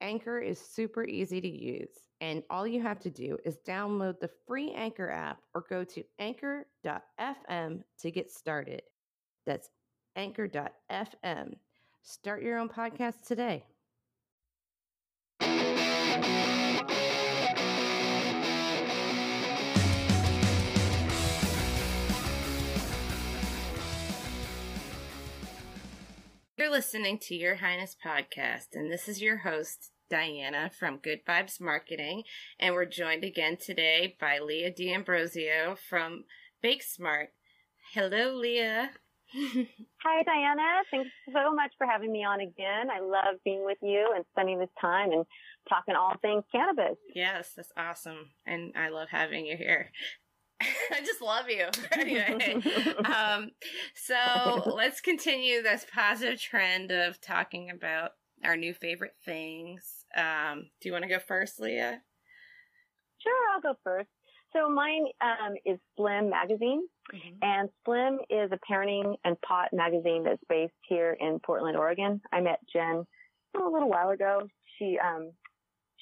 Anchor is super easy to use, and all you have to do is download the free Anchor app or go to anchor.fm to get started. That's anchor.fm. Start your own podcast today. You're listening to Your Highness podcast, and this is your host, Diana from Good Vibes Marketing. And we're joined again today by Leah D'Ambrosio from Bake Smart. Hello, Leah. Hi, Diana. Thanks so much for having me on again. I love being with you and spending this time and talking all things cannabis. Yes, that's awesome. And I love having you here. I just love you. anyway, um, so let's continue this positive trend of talking about our new favorite things. Um, do you want to go first, Leah? Sure, I'll go first. So mine um, is Splimm Magazine, mm-hmm. and Splimm is a parenting and pot magazine that's based here in Portland, Oregon. I met Jen a little while ago. She um,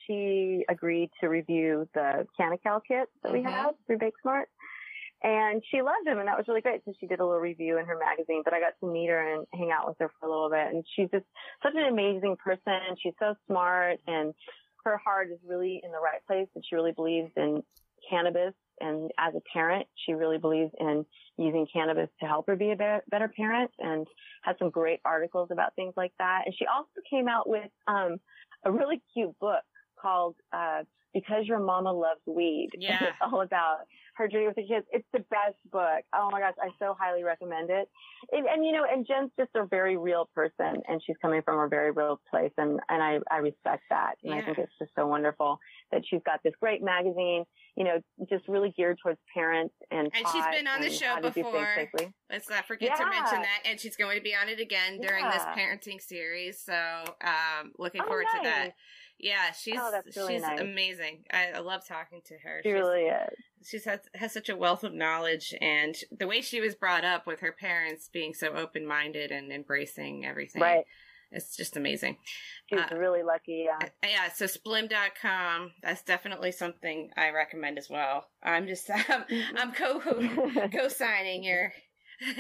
she agreed to review the Canacal kit that we mm-hmm. had through Bake Smart. And she loved them and that was really great. So she did a little review in her magazine, but I got to meet her and hang out with her for a little bit. And she's just such an amazing person. She's so smart and her heart is really in the right place and she really believes in cannabis. And as a parent, she really believes in using cannabis to help her be a better, better parent and has some great articles about things like that. And she also came out with, um, a really cute book called uh, Because Your Mama Loves Weed. Yeah. it's all about her journey with the kids. It's the best book. Oh my gosh, I so highly recommend it. And, and you know, and Jen's just a very real person and she's coming from a very real place and, and I, I respect that. And yeah. I think it's just so wonderful that she's got this great magazine, you know, just really geared towards parents and And she's been on the show before. Let's not forget yeah. to mention that. And she's going to be on it again during yeah. this parenting series. So, um, looking oh, forward nice. to that. Yeah, she's oh, really she's nice. amazing. I, I, love talking to her. She she's, really is. She's has, has such a wealth of knowledge, and the way she was brought up with her parents being so open minded and embracing everything. Right. It's just amazing. She's uh, really lucky. Yeah. Uh, yeah. So splimm.com. That's definitely something I recommend as well. I'm just, um, I'm co, co-signing your,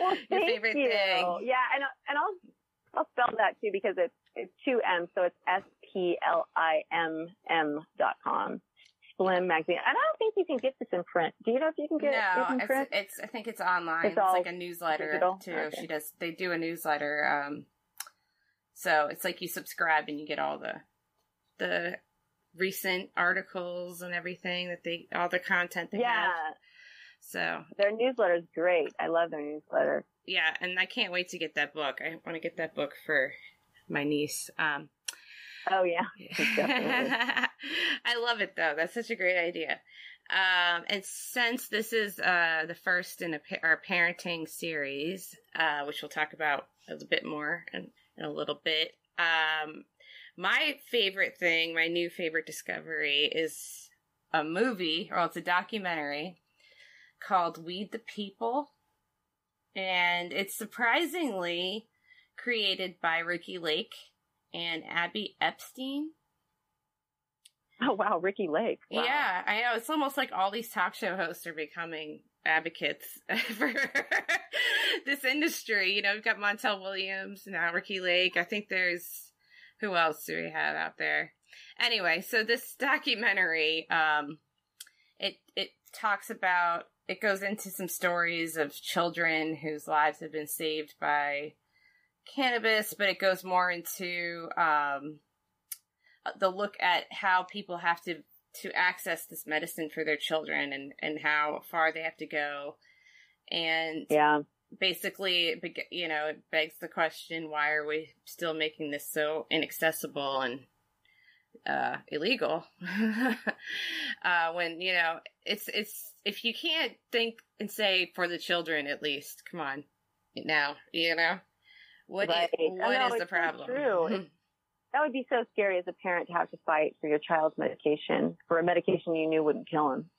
well, your favorite you. thing. Yeah. And, and I'll, I'll spell that too because it's, it's two M. So it's S P L I M M dot com. Splimm magazine. I don't think you can get this in print. Do you know if you can get no, it in print? It's, it's I think it's online. It's, it's like a newsletter digital? too. Okay. She does. They do a newsletter. Um, so it's like you subscribe and you get all the the recent articles and everything that they all the content they yeah. have. So their newsletter is great. I love their newsletter. Yeah, and I can't wait to get that book. I want to get that book for my niece. Um, oh yeah, I love it though. That's such a great idea. Um, and since this is uh, the first in a, our parenting series, uh, which we'll talk about a little bit more in, in a little bit, um, my favorite thing, my new favorite discovery, is a movie, or it's a documentary called "Weed the People," and it's surprisingly created by Ricki Lake and Abby Epstein. Oh wow, Ricki Lake. Wow. Yeah, I know. It's almost like all these talk show hosts are becoming advocates for this industry. You know, we've got Montel Williams, now Ricki Lake. I think there's who else do we have out there? Anyway, so this documentary, um, it it talks about it goes into some stories of children whose lives have been saved by cannabis, but it goes more into um, the look at how people have to to access this medicine for their children and and how far they have to go. And yeah. basically you know it begs the question why are we still making this so inaccessible and uh, illegal. uh, when you know it's it's if you can't think and say for the children at least, come on, now you know what is, what know, is the problem? True. that would be so scary as a parent to have to fight for your child's medication for a medication you knew wouldn't kill him.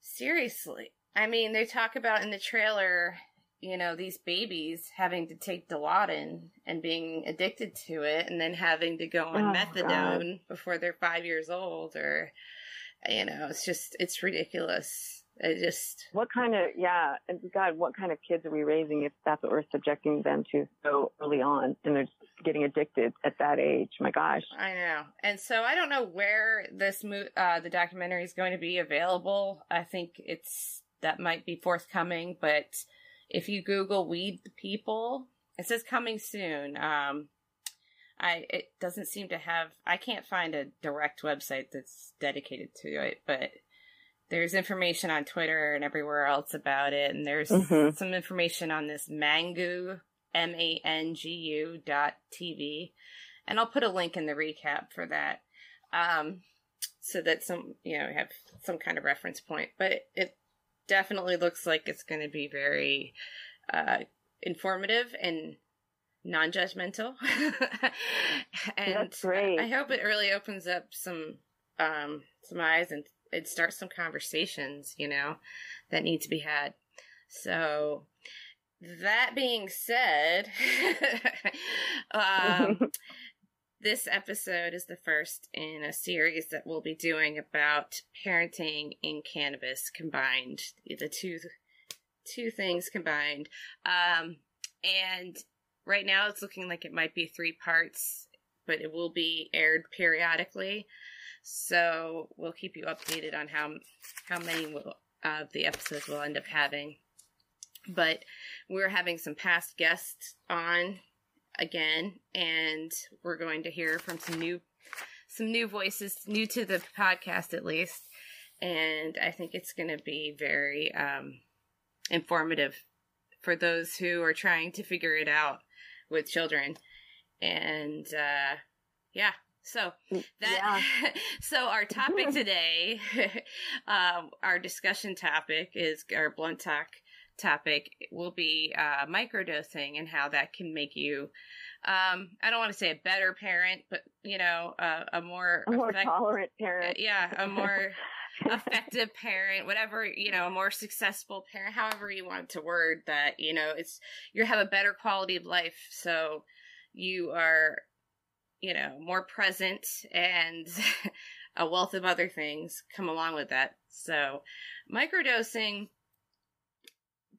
Seriously. I mean, they talk about in the trailer, you know, these babies having to take Dilaudid and being addicted to it and then having to go on Oh, methadone before they're five years old or, you know, it's just, it's ridiculous. It just, What kind of, yeah, and God, what kind of kids are we raising if that's what we're subjecting them to so early on and they're getting addicted at that age? My gosh. I know. And so I don't know where this mo- uh, the documentary is going to be available. I think it's, that might be forthcoming, but if you Google Weed the People, it says coming soon. Um, I it doesn't seem to have. I can't find a direct website that's dedicated to it, but there's information on Twitter and everywhere else about it, and there's Mhm. some information on this Mangu M A N G U dot TV, and I'll put a link in the recap for that, um, so that some you know have some kind of reference point. But it, it definitely looks like it's going to be very uh, informative and non-judgmental and That's great. i hope it really opens up some um some eyes and it starts some conversations you know that need to be had. So that being said um this episode is the first in a series that we'll be doing about parenting in cannabis combined the two two things combined. Um and right now it's looking like it might be three parts but it will be aired periodically so we'll keep you updated on how how many of the episodes we'll end up having. But we're having some past guests on again and we're going to hear from some new some new voices new to the podcast at least. And i think it's going to be very um informative for those who are trying to figure it out with children. And uh yeah so that so our topic today um our discussion topic is our blunt talk topic will be uh microdosing and how that can make you um i don't want to say a better parent but you know uh, a more A more effect- tolerant parent. yeah a more effective parent, whatever, you know, a more successful parent, however you want to word that, you know, it's you have a better quality of life. So you are, you know, more present and a wealth of other things come along with that. So microdosing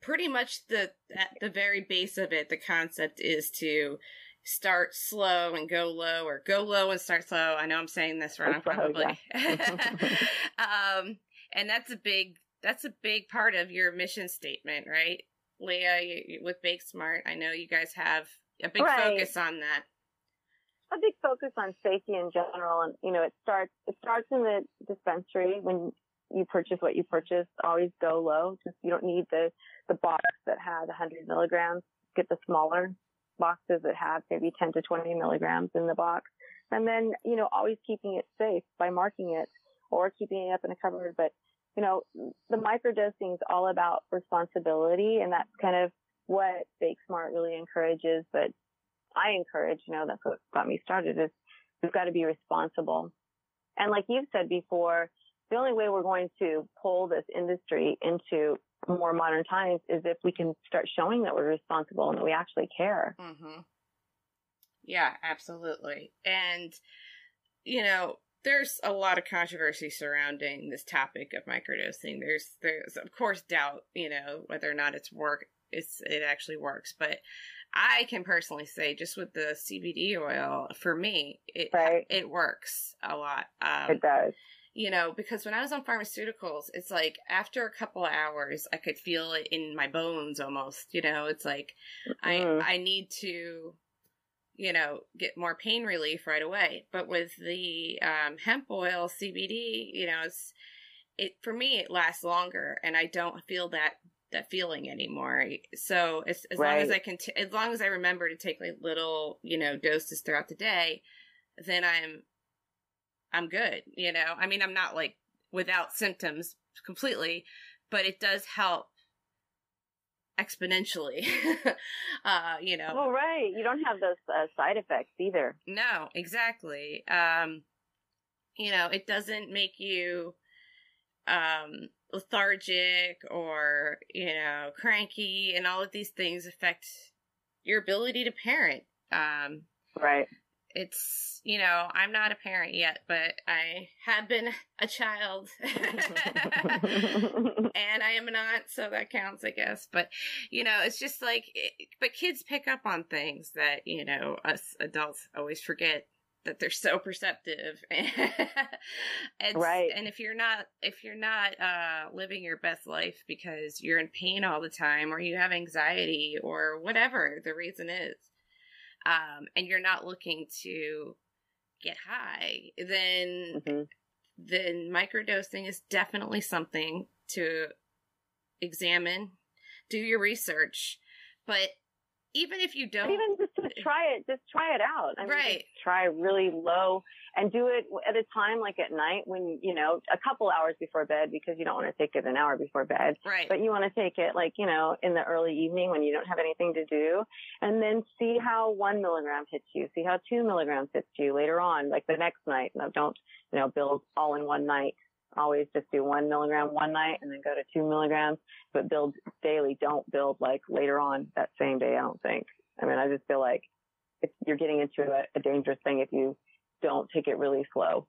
pretty much the at the very base of it, the concept is to start slow and go low or go low and start slow. I know I'm saying this wrong probably. um and that's a big that's a big part of your mission statement, right? Leah, you, you- with Bake Smart, I know you guys have a big Right. focus on that. A big focus on safety in general and you know it starts it starts in the dispensary when you purchase what you purchase always go low just you don't need the the box that has 100 milligrams. Get the smaller boxes that have maybe 10 to 20 milligrams in the box. And then you know always keeping it safe by marking it or keeping it up in a cupboard. But you know the microdosing is all about responsibility and that's kind of what Bake Smart really encourages. But I encourage, you know, that's what got me started is we've got to be responsible. And like you've said before, the only way we're going to pull this industry into more modern times is if we can start showing that we're responsible and that we actually care. Mm-hmm. Yeah, absolutely. And, you know, there's a lot of controversy surrounding this topic of microdosing. There's, there's of course doubt, you know, whether or not it's work, it's, it actually works. But I can personally say just with the CBD oil, for me, it, Right. it works a lot. Um, It does. you know, because when I was on pharmaceuticals, it's like after a couple of hours, I could feel it in my bones almost. You know, it's like Mm. I I need to, you know, get more pain relief right away. But with the um, hemp oil CBD, you know, it's it for me it lasts longer, and I don't feel that that feeling anymore. So as as long as I can, t- as long as I remember to take like little, you know, doses throughout the day, then I'm I'm good. You know, I mean, I'm not like without symptoms completely, but it does help exponentially. uh, you know. Well, right. You don't have those uh, side effects either. No, exactly. Um, you know, it doesn't make you um lethargic or, you know, cranky and all of these things affect your ability to parent. Um, right. it's you know i'm not a parent yet but i have been a child. And i am not so that counts i guess. But you know it's just like it, but kids pick up on things that you know us adults always forget that they're so perceptive and right and if you're not if you're not uh living your best life because you're in pain all the time or you have anxiety or whatever the reason is um, and you're not looking to get high, then mm-hmm. then microdosing is definitely something to examine, do your research. But even if you don't, even try it, just try it out. I mean, right. try really low and do it at a time like at night when, you know, a couple hours before bed because you don't want to take it an hour before bed. Right. But you want to take it like, you know, in the early evening when you don't have anything to do and then see how one milligram hits you, see how two milligrams hits you later on, like the next night. Now don't, you know, build all in one night. Always just do one milligram one night and then go to two milligrams, but build daily. Don't build like later on that same day. I don't think. I mean, I just feel like you're getting into a, a dangerous thing if you don't take it really slow.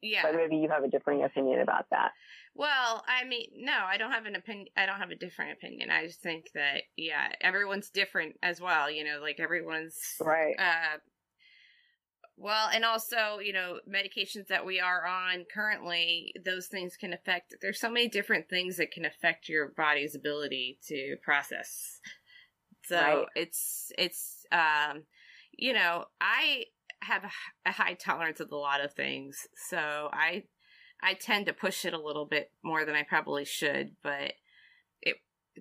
Yeah. But maybe you have a differing opinion about that. Well, I mean, no, I don't have an opinion. I don't have a different opinion. I just think that, yeah, everyone's different as well. You know, like everyone's right. Uh, well, and also, you know, medications that we are on currently, those things can affect. There's so many different things that can affect your body's ability to process. So right. it's it's um, you know, I have a high tolerance of a lot of things, so I I tend to push it a little bit more than I probably should, but it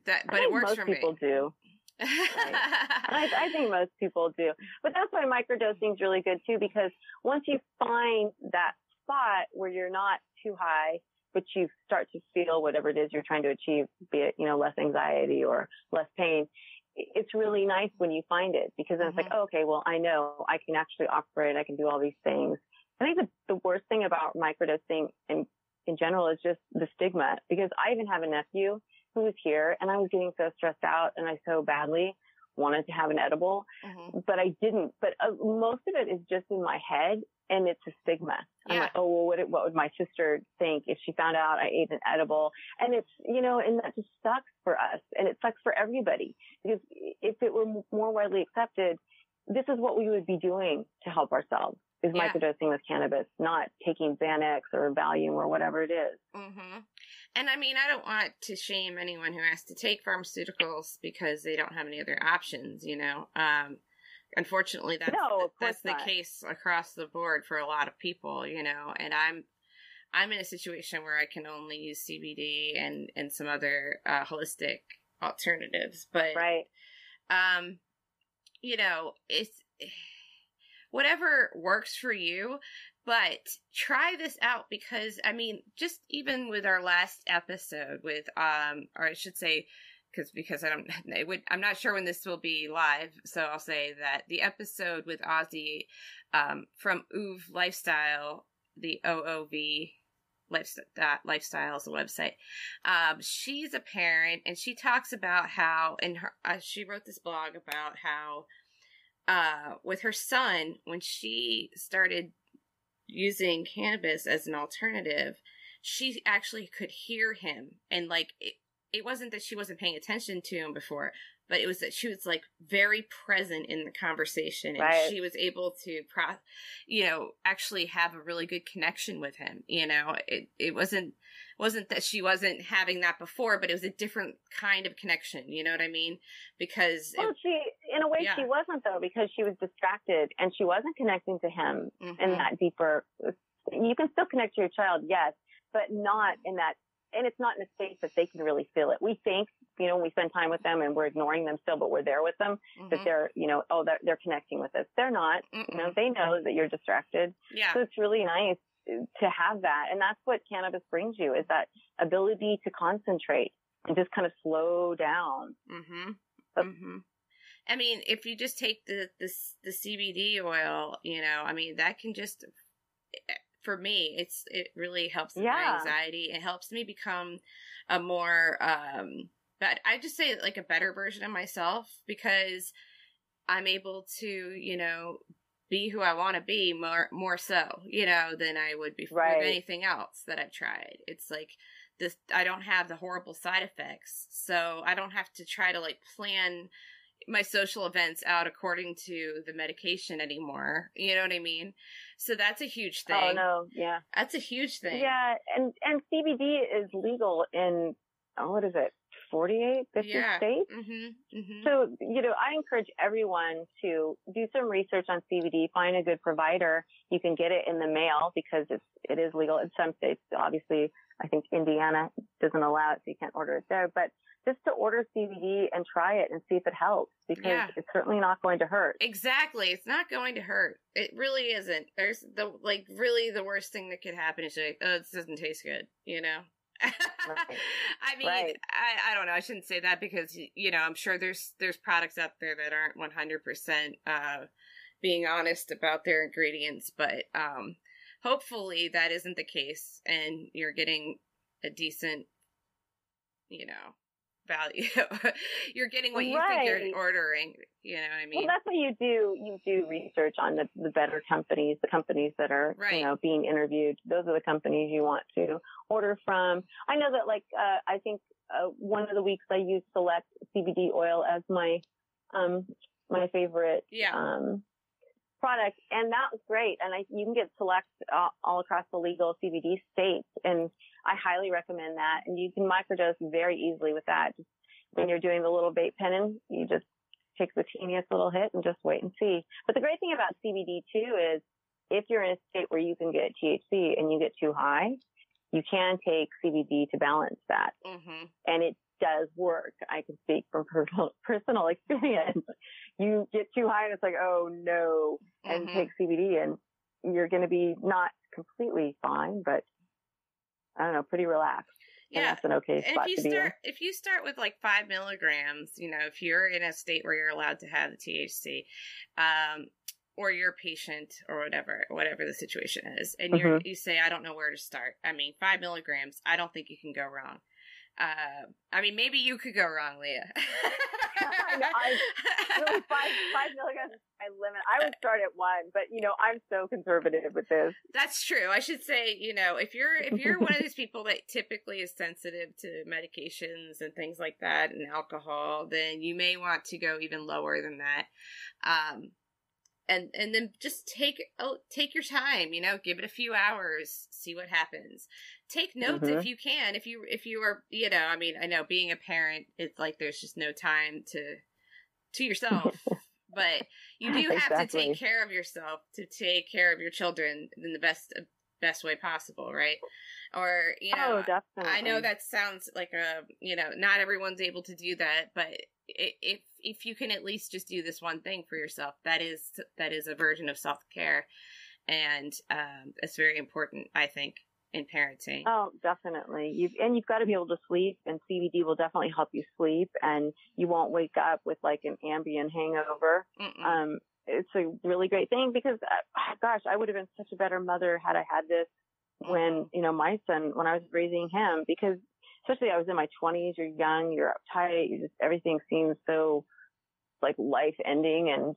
that but it works most for people me. do. right. I, I, think most people do, but that's why microdosing is really good too, because once you find that spot where you're not too high, but you start to feel whatever it is you're trying to achieve, be it you know less anxiety or less pain, it's really nice when you find it because then mm-hmm. it's like, oh, okay, well, I know I can actually operate. I can do all these things. I think the, the worst thing about microdosing in, in general is just the stigma because I even have a nephew who was here and I was getting so stressed out and I so badly wanted to have an edible, mm-hmm. but I didn't. But uh, most of it is just in my head and it's a stigma. Yeah. I'm like, oh, well, what, what would my sister think if she found out I ate an edible? And it's, you know, and that just sucks for us and it sucks for everybody because if it were more widely accepted, this is what we would be doing to help ourselves is yeah. microdosing with cannabis, not taking Xanax or Valium or whatever it is. Mm-hmm. And I mean, I don't want to shame anyone who has to take pharmaceuticals because they don't have any other options, you know. Um, unfortunately that's no, that's the case across the board for a lot of people you know and i'm i'm in a situation where i can only use cbd and and some other uh, holistic alternatives but right. um you know it's whatever works for you but try this out because i mean just even with our last episode with um or i should say because because I don't it would I'm not sure when this will be live, so I'll say that the episode with Ozzy um, from Oov Lifestyle, the OOV lifestyle lifestyle is the website. Um, she's a parent and she talks about how and her uh, she wrote this blog about how uh, with her son when she started using cannabis as an alternative she actually could hear him and like it, it wasn't that she wasn't paying attention to him before, but it was that she was like very present in the conversation and right. she was able to pro you know actually have a really good connection with him you know it it wasn't wasn't that she wasn't having that before but it was a different kind of connection you know what i mean because well it, she in a way yeah. she wasn't though because she was distracted and she wasn't connecting to him mm-hmm. in that deeper you can still connect to your child yes but not in that and it's not in a space that they can really feel it. We think, you know, when we spend time with them and we're ignoring them still, but we're there with them, mm-hmm. that they're, you know, oh, they're, they're connecting with us. They're not, Mm-mm. you know, they know that you're distracted. Yeah. So it's really nice to have that. And that's what cannabis brings you is that ability to concentrate and just kind of slow down. Mm-hmm. mm-hmm. I mean, if you just take the, the the CBD oil, you know, I mean, that can just for me, it's it really helps yeah. my anxiety. It helps me become a more um but I just say like a better version of myself because I'm able to, you know, be who I want to be more more so, you know, than I would before right. with anything else that I've tried. It's like this I don't have the horrible side effects. So I don't have to try to like plan my social events out according to the medication anymore. You know what I mean? So that's a huge oh, thing. Oh no, yeah. That's a huge thing. Yeah, and and CBD is legal in oh, what is it? 48, 50 yeah. states. Mm-hmm, mm-hmm. So, you know, I encourage everyone to do some research on CBD, find a good provider. You can get it in the mail because it's, it is legal in some states. Obviously, I think Indiana doesn't allow it, so you can't order it there, but just to order CBD and try it and see if it helps because yeah. it's certainly not going to hurt. Exactly. It's not going to hurt. It really isn't. There's the, like, really the worst thing that could happen is like, oh, this doesn't taste good, you know? right. I mean, right. I, I don't know. I shouldn't say that because you know I'm sure there's there's products out there that aren't 100 percent uh, being honest about their ingredients, but um, hopefully that isn't the case, and you're getting a decent, you know, value. you're getting what you right. think you're ordering. You know what I mean? Well, that's what you do. You do research on the, the better companies, the companies that are, right. you know, being interviewed. Those are the companies you want to order from. I know that, like, uh, I think uh, one of the weeks I used Select CBD oil as my um, my favorite yeah. um, product, and that was great. And I, you can get Select uh, all across the legal CBD states, and I highly recommend that. And you can microdose very easily with that. Just when you're doing the little vape pen, you just take the teeniest little hit and just wait and see. But the great thing about CBD too is if you're in a state where you can get THC and you get too high, you can take CBD to balance that. Mm-hmm. And it does work. I can speak from personal, personal experience. You get too high and it's like, oh no, and mm-hmm. take CBD and you're going to be not completely fine, but I don't know, pretty relaxed. Yeah, and that's an okay spot if you to start, be in. If you start with like five milligrams, you know, if you're in a state where you're allowed to have the THC, um, or you're a patient or whatever, whatever the situation is, and mm-hmm. you you say, I don't know where to start. I mean, five milligrams, I don't think you can go wrong. Uh, I mean, maybe you could go wrong, Leah. I, I, really five five milligrams is my limit. I would start at one, but you know, I'm so conservative with this. That's true. I should say, you know, if you're if you're one of these people that typically is sensitive to medications and things like that and alcohol, then you may want to go even lower than that. Um, and and then just take oh, take your time you know give it a few hours see what happens take notes mm-hmm. if you can if you if you are you know i mean i know being a parent it's like there's just no time to to yourself but you do have exactly. to take care of yourself to take care of your children in the best best way possible right or you know oh, definitely. i know that sounds like a you know not everyone's able to do that but if if you can at least just do this one thing for yourself, that is that is a version of self care, and um, it's very important, I think, in parenting. Oh, definitely. You've and you've got to be able to sleep, and CBD will definitely help you sleep, and you won't wake up with like an Ambien hangover. Um, it's a really great thing because, uh, gosh, I would have been such a better mother had I had this when mm-hmm. you know my son when I was raising him because especially I was in my 20s, you're young, you're uptight, you just, everything seems so like life ending. And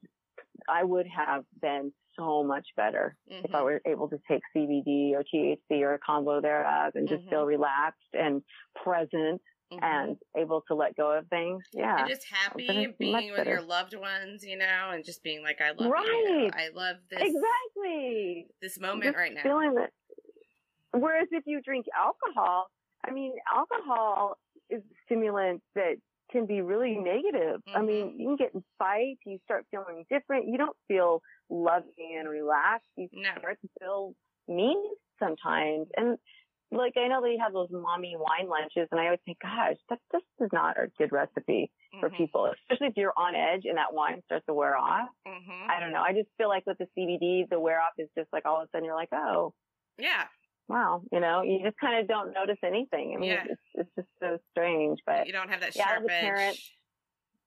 I would have been so much better mm-hmm. if I mm-hmm. were able to take CBD or THC or a combo thereof and just mm-hmm. feel relaxed and present mm-hmm. and able to let go of things. Yeah. And just happy and being with better. your loved ones, you know, and just being like, I love right. you. I love this. Exactly. This moment just right now. Feeling that. Whereas if you drink alcohol, I mean, alcohol is a stimulant that can be really negative. Mm-hmm. I mean, you can get in fights, you start feeling different, you don't feel loving and relaxed, you no. start to feel mean sometimes. And like I know they have those mommy wine lunches, and I always think, gosh, that just is not a good recipe mm-hmm. for people, especially if you're on edge and that wine starts to wear off. Mm-hmm. I don't know. I just feel like with the CBD, the wear off is just like all of a sudden you're like, oh, Yeah. Wow, you know, you just kind of don't notice anything. I mean, Yeah. it's, it's just so strange. But You don't have that Yeah, sharp edge parent-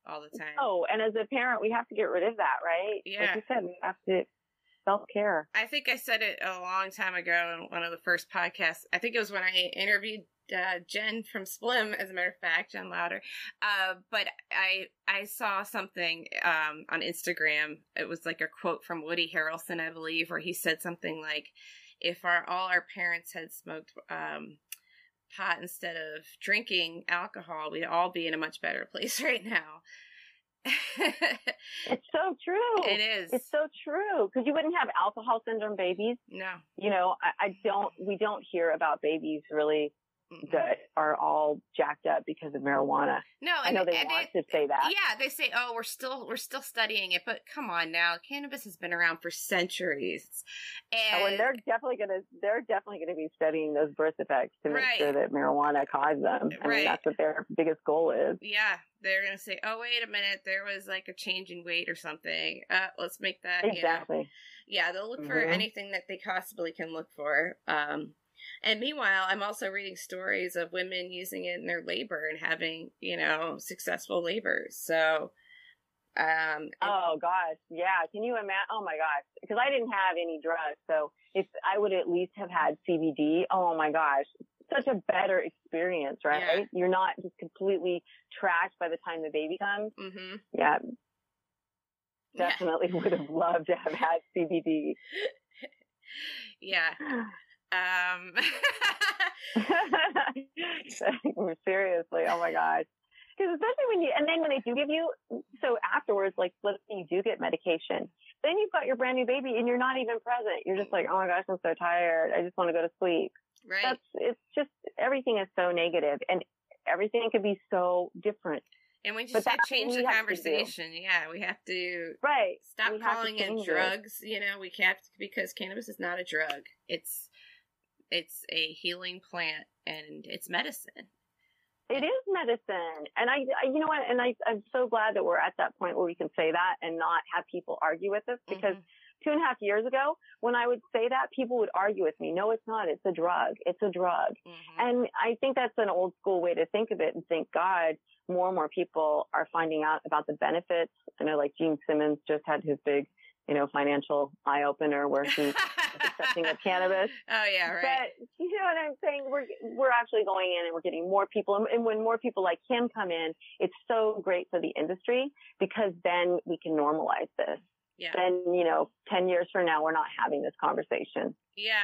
all the time. oh, and as a parent, we have to get rid of that, right? Yeah. Like you said, we have to self care. I think I said it a long time ago in one of the first podcasts. I think it was when I interviewed uh, Jen from Splimm, as a matter of fact, Jen Louder. Uh, but I I saw something um, on Instagram. It was like a quote from Woody Harrelson, I believe, where he said something like, "If our all our parents had smoked." Um, pot instead of drinking alcohol we'd all be in a much better place right now It's so true. it is It's so true because you wouldn't have alcohol syndrome babies. no You know, I, I don't. We don't hear about babies really. That are all jacked up because of marijuana. no I know they and want it- to say that. Yeah, they say, "Oh, we're still we're still studying it," but come on now, cannabis has been around for centuries, Oh, and and they're definitely gonna they're definitely gonna be studying those birth effects to make Right. sure that marijuana caused them. I Right. mean, that's what their biggest goal is. yeah, they're gonna say, "Oh, wait a minute, there was like a change in weight or something. Uh, let's make that." You know. Exactly. Yeah, they'll look for Mhm. anything that they possibly can look for. Um, and meanwhile, I'm also reading stories of women using it in their labor and having, you know, successful labors. So, um, Oh gosh, yeah. Can you imagine? Oh my gosh, because I didn't have any drugs, so if I would at least have had CBD, oh my gosh, such a better experience, right? Yeah. You're not just completely trashed by the time the baby comes. mhm. Yeah, Yeah. definitely would have loved to have had CBD. yeah. Um, Seriously, oh my gosh. Because especially when you, and then when they do give you, so afterwards, like let's say you do get medication, then you've got your brand new baby and you're not even present. You're just like, oh my gosh, I'm so tired. I just want to go to sleep. right. That's, it's just, everything is so negative and everything could be so different. And we just have to change the have to do. conversation. Yeah, we have to Right. stop We to calling it change it. drugs. You know, we can't because cannabis is not a drug. It's it's a healing plant and it's medicine. It is medicine. And I, I you know what? And I, I'm so glad that we're at that point where we can say that and not have people argue with us because Mhm. two and a half years ago, when I would say that, people would argue with me. No, it's not. It's a drug. It's a drug. Mhm. And I think that's an old school way to think of it. And thank God more and more people are finding out about the benefits. I know like Gene Simmons just had his big, you know, financial eye opener where he accepting of cannabis. oh yeah, right. But you know what I'm saying? We're we're actually going in and we're getting more people, and, and when more people like him come in, it's so great for the industry because then we can normalize this. yeah. Then you know, ten years from now, we're not having this conversation. Yeah.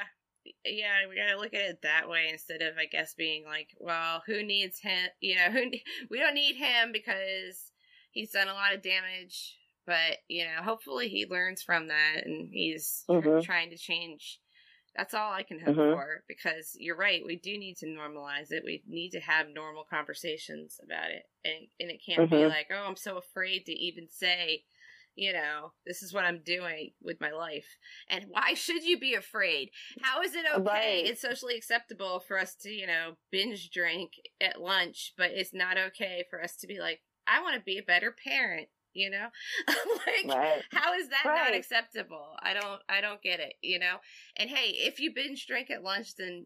Yeah, we gotta look at it that way instead of, I guess, being like, well, who needs him? You know, who we don't need him because he's done a lot of damage. But you know, hopefully he learns from that and he's Mhm. trying to change. That's all I can hope Mhm. for because you're right. We do need to normalize it. We need to have normal conversations about it, and and it can't be Mhm. like, oh, I'm so afraid to even say, you know, this is what I'm doing with my life. And why should you be afraid? How is it okay? Right. It's socially acceptable for us to, you know, binge drink at lunch, but it's not okay for us to be like, I want to be a better parent, you know? like Right. how is that not acceptable? I don't I don't get it, you know? And hey, if you binge drink at lunch then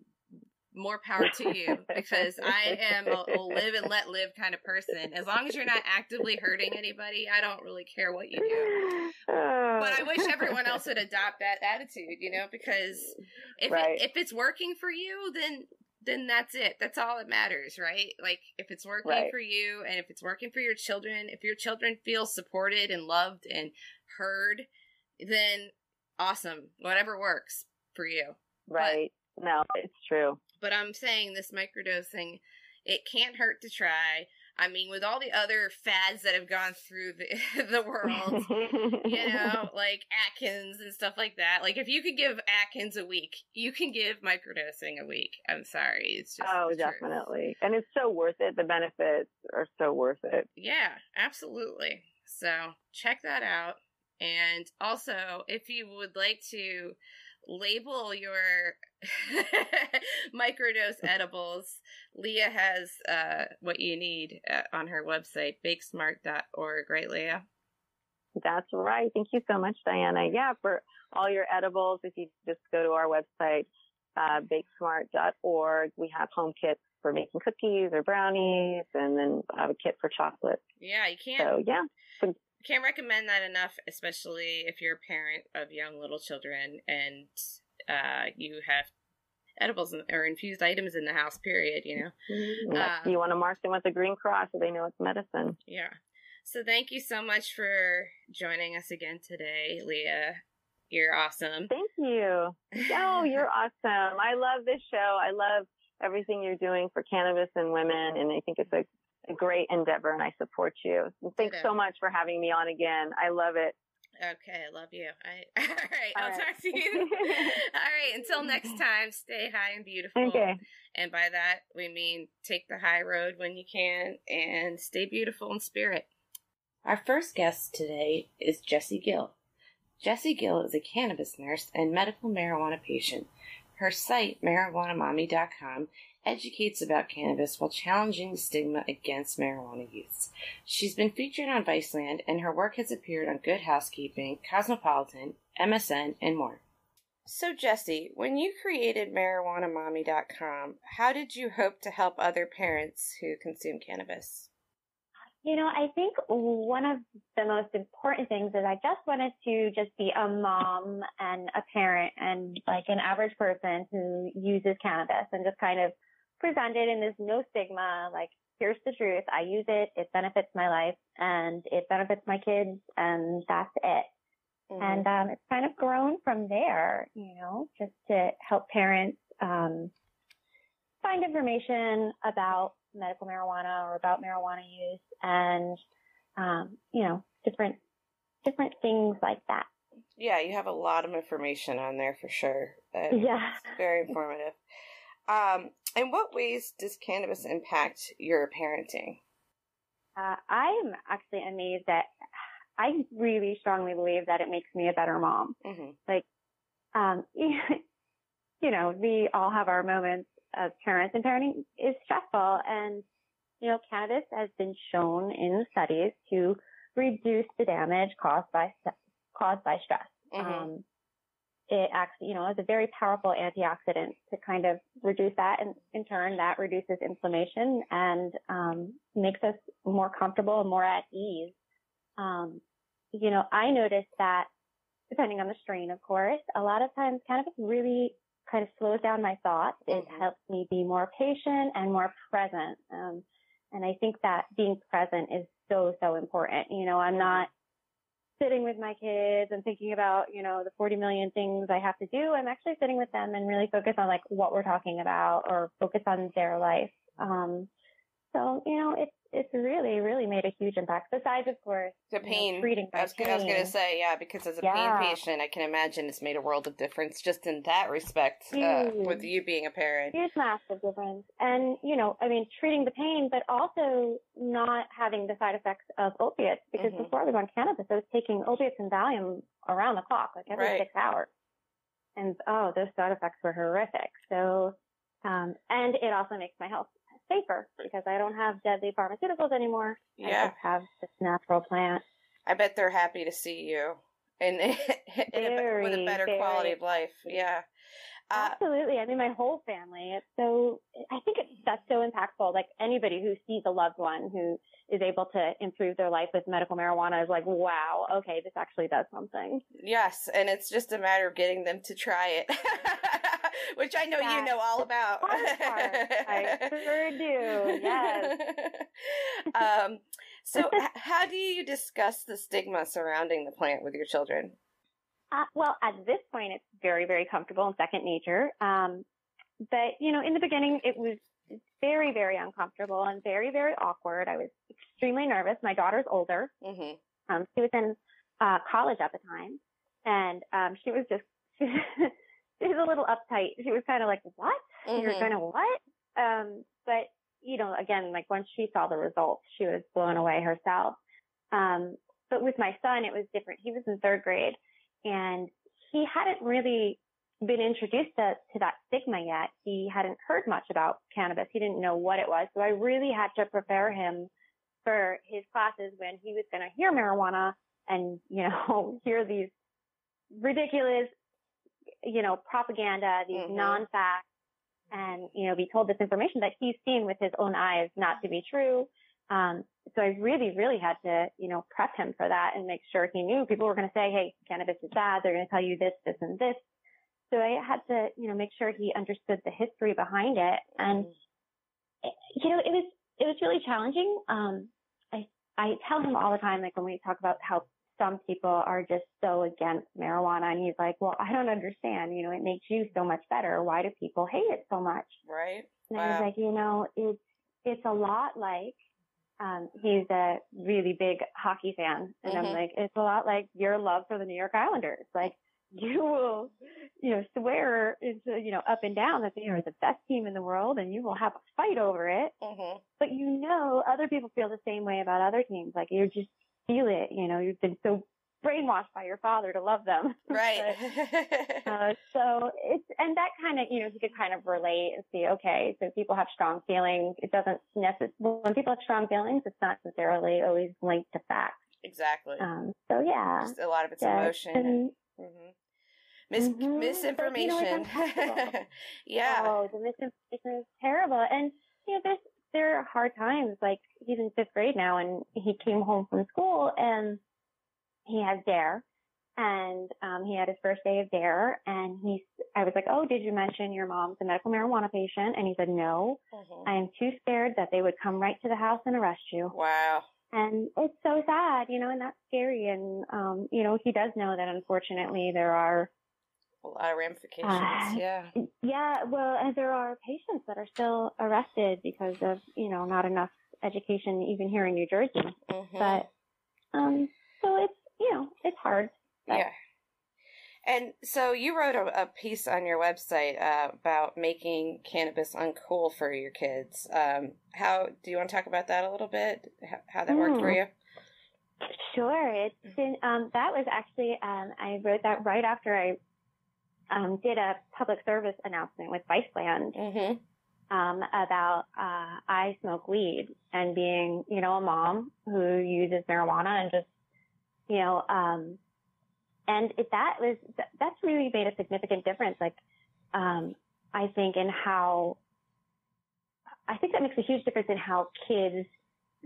more power to you because I am a, a live and let live kind of person. As long as you're not actively hurting anybody, I don't really care what you do. But I wish everyone else would adopt that attitude, you know, because if Right. it, if it's working for you, then then that's it. That's all that matters, right? Like if it's working Right. for you and if it's working for your children, if your children feel supported and loved and heard, then awesome. Whatever works for you. right. No, it's true. But I'm saying this microdosing, it can't hurt to try. I mean, with all the other fads that have gone through the the world, you know, like Atkins and stuff like that. Like if you could give Atkins a week, you can give microdosing a week. I'm sorry, it's just oh, the truth. definitely. And it's so worth it. The benefits are so worth it. Yeah, absolutely. So check that out. And also, if you would like to label your microdose edibles, Leah has uh, what you need uh, on her website, bakesmart.org, right, Leah? That's right. Thank you so much, Diana. Yeah, for all your edibles, if you just go to our website, uh, bakesmart.org. We have home kits for making cookies or brownies, and then I have a kit for chocolate. Yeah, you can't. So yeah, can't recommend that enough, especially if you're a parent of young little children and uh, you have edibles or infused items in the house. Period. You know, yeah. uh, you want to mark them with a green cross so they know it's medicine. Yeah. So thank you so much for joining us again today, Leah. You're awesome. Thank you. Oh, you're awesome. I love this show. I love everything you're doing for cannabis and women, and I think it's a, a great endeavor, and I support you. And thanks so much for having me on again. I love it. Okay, I love you. I, all right, I'll talk to you. all right, until next time, stay high and beautiful. Okay. And by that, we mean take the high road when you can and stay beautiful in spirit. Our first guest today is Jessie Gill. Jessie Gill is a cannabis nurse and medical marijuana patient. Her site, marijuanamommy.com, educates about cannabis while challenging the stigma against marijuana use. She's been featured on Viceland, and her work has appeared on Good Housekeeping, Cosmopolitan, MSN, and more. So, Jessie, when you created marijuanamommy.com, how did you hope to help other parents who consume cannabis? You know, I think one of the most important things is I just wanted to just be a mom and a parent and like an average person who uses cannabis and just kind of present it in this no stigma, like, here's the truth. I use it. It benefits my life and it benefits my kids and that's it. Mm-hmm. And, um, it's kind of grown from there, you know, just to help parents, um, find information about medical marijuana or about marijuana use and, um, you know, different, different things like that. Yeah, you have a lot of information on there for sure. yeah. It's very informative. Um, in what ways does cannabis impact your parenting? Uh, I'm actually amazed that I really strongly believe that it makes me a better mom. Mm-hmm. Like, um, you know, we all have our moments of parents and parenting is stressful. And, you know, cannabis has been shown in studies to reduce the damage caused by, caused by stress. Mm-hmm. Um, it acts, you know, as a very powerful antioxidant to kind of reduce that. And in turn, that reduces inflammation and, um, makes us more comfortable and more at ease. Um, you know, I noticed that depending on the strain, of course, a lot of times cannabis really kind of slows down my thoughts. Mm-hmm. It helps me be more patient and more present. Um, and I think that being present is so, so important. You know, I'm not sitting with my kids and thinking about, you know, the 40 million things I have to do. I'm actually sitting with them and really focus on like what we're talking about or focus on their life. Um, so, you know, it's, it's really, really made a huge impact. Besides, of course, the pain. Know, treating I was, pain. I was going to say, yeah, because as a yeah. pain patient, I can imagine it's made a world of difference just in that respect uh, with you being a parent. Huge, massive difference. And, you know, I mean, treating the pain, but also not having the side effects of opiates. Because mm-hmm. before I was on cannabis, I was taking opiates and Valium around the clock, like every right. six hours. And, oh, those side effects were horrific. So, um, and it also makes my health safer because I don't have deadly pharmaceuticals anymore. Yeah. I just have this natural plant. I bet they're happy to see you and with a better very, quality of life. Yeah. Uh, Absolutely. I mean, my whole family. It's so, I think it's, that's so impactful. Like anybody who sees a loved one who is able to improve their life with medical marijuana is like, wow, okay, this actually does something. Yes. And it's just a matter of getting them to try it. which I know you know all about. I sure do. Yes. um, so, how do you discuss the stigma surrounding the plant with your children? Uh, well, at this point, it's very, very comfortable and second nature. Um, but you know, in the beginning, it was very, very uncomfortable and very, very awkward. I was extremely nervous. My daughter's older. Mm-hmm. Um, she was in uh, college at the time, and um, she was just she was a little uptight. She was kind of like, "What? Mm-hmm. You're gonna what?" Um, but you know, again, like once she saw the results, she was blown away herself. Um, but with my son, it was different. He was in third grade, and he hadn't really been introduced to, to that stigma yet. He hadn't heard much about cannabis. He didn't know what it was. So I really had to prepare him for his classes when he was going to hear marijuana and, you know, hear these ridiculous you know, propaganda, these mm-hmm. non-facts, and, you know, be told this information that he's seen with his own eyes not to be true. Um, so I really, really had to, you know, prep him for that and make sure he knew people were going to say, Hey, cannabis is bad. They're going to tell you this, this, and this. So I had to, you know, make sure he understood the history behind it. And, mm-hmm. you know, it was, it was really challenging. Um, I, I tell him all the time, like when we talk about how some people are just so against marijuana and he's like, well, I don't understand. You know, it makes you so much better. Why do people hate it so much? Right. And wow. I was like, you know, it's, it's a lot like, um, he's a really big hockey fan. And mm-hmm. I'm like, it's a lot like your love for the New York Islanders. Like you will, you know, swear into, you know, up and down that they are the best team in the world and you will have a fight over it. Mm-hmm. But you know, other people feel the same way about other teams. Like you're just feel it, you know, you've been so brainwashed by your father to love them. Right. but, uh, so it's, and that kind of, you know, you could kind of relate and see, okay, so people have strong feelings. It doesn't necessarily, when people have strong feelings, it's not necessarily always linked to facts. Exactly. Um, so yeah. Just a lot of it's yeah, emotion. And, mm-hmm. Mis- mm-hmm. misinformation. you know, yeah. Oh, the misinformation is terrible. And, you know, there's, there are hard times. Like, he's in fifth grade now and he came home from school and he has DARE and um, he had his first day of DARE and he I was like, "Oh, did you mention your mom's a medical marijuana patient?" And he said, "No. Mm-hmm. I am too scared that they would come right to the house and arrest you." Wow. And it's so sad, you know, and that's scary and um, you know, he does know that unfortunately there are a lot of ramifications. Uh, yeah. Yeah, well, and there are patients that are still arrested because of, you know, not enough education even here in New Jersey. Mm-hmm. But um so it's you know, it's hard. But. Yeah. And so you wrote a, a piece on your website uh, about making cannabis uncool for your kids. Um, how do you want to talk about that a little bit? How, how that mm. worked for hmm. you? Sure. It's been um, that was actually um, I wrote that right after I um, did a public service announcement with Viceland mm-hmm. um, about uh, I smoke weed and being you know a mom who uses marijuana and just you know, um, and it, that was, that's really made a significant difference. Like, um, I think in how, I think that makes a huge difference in how kids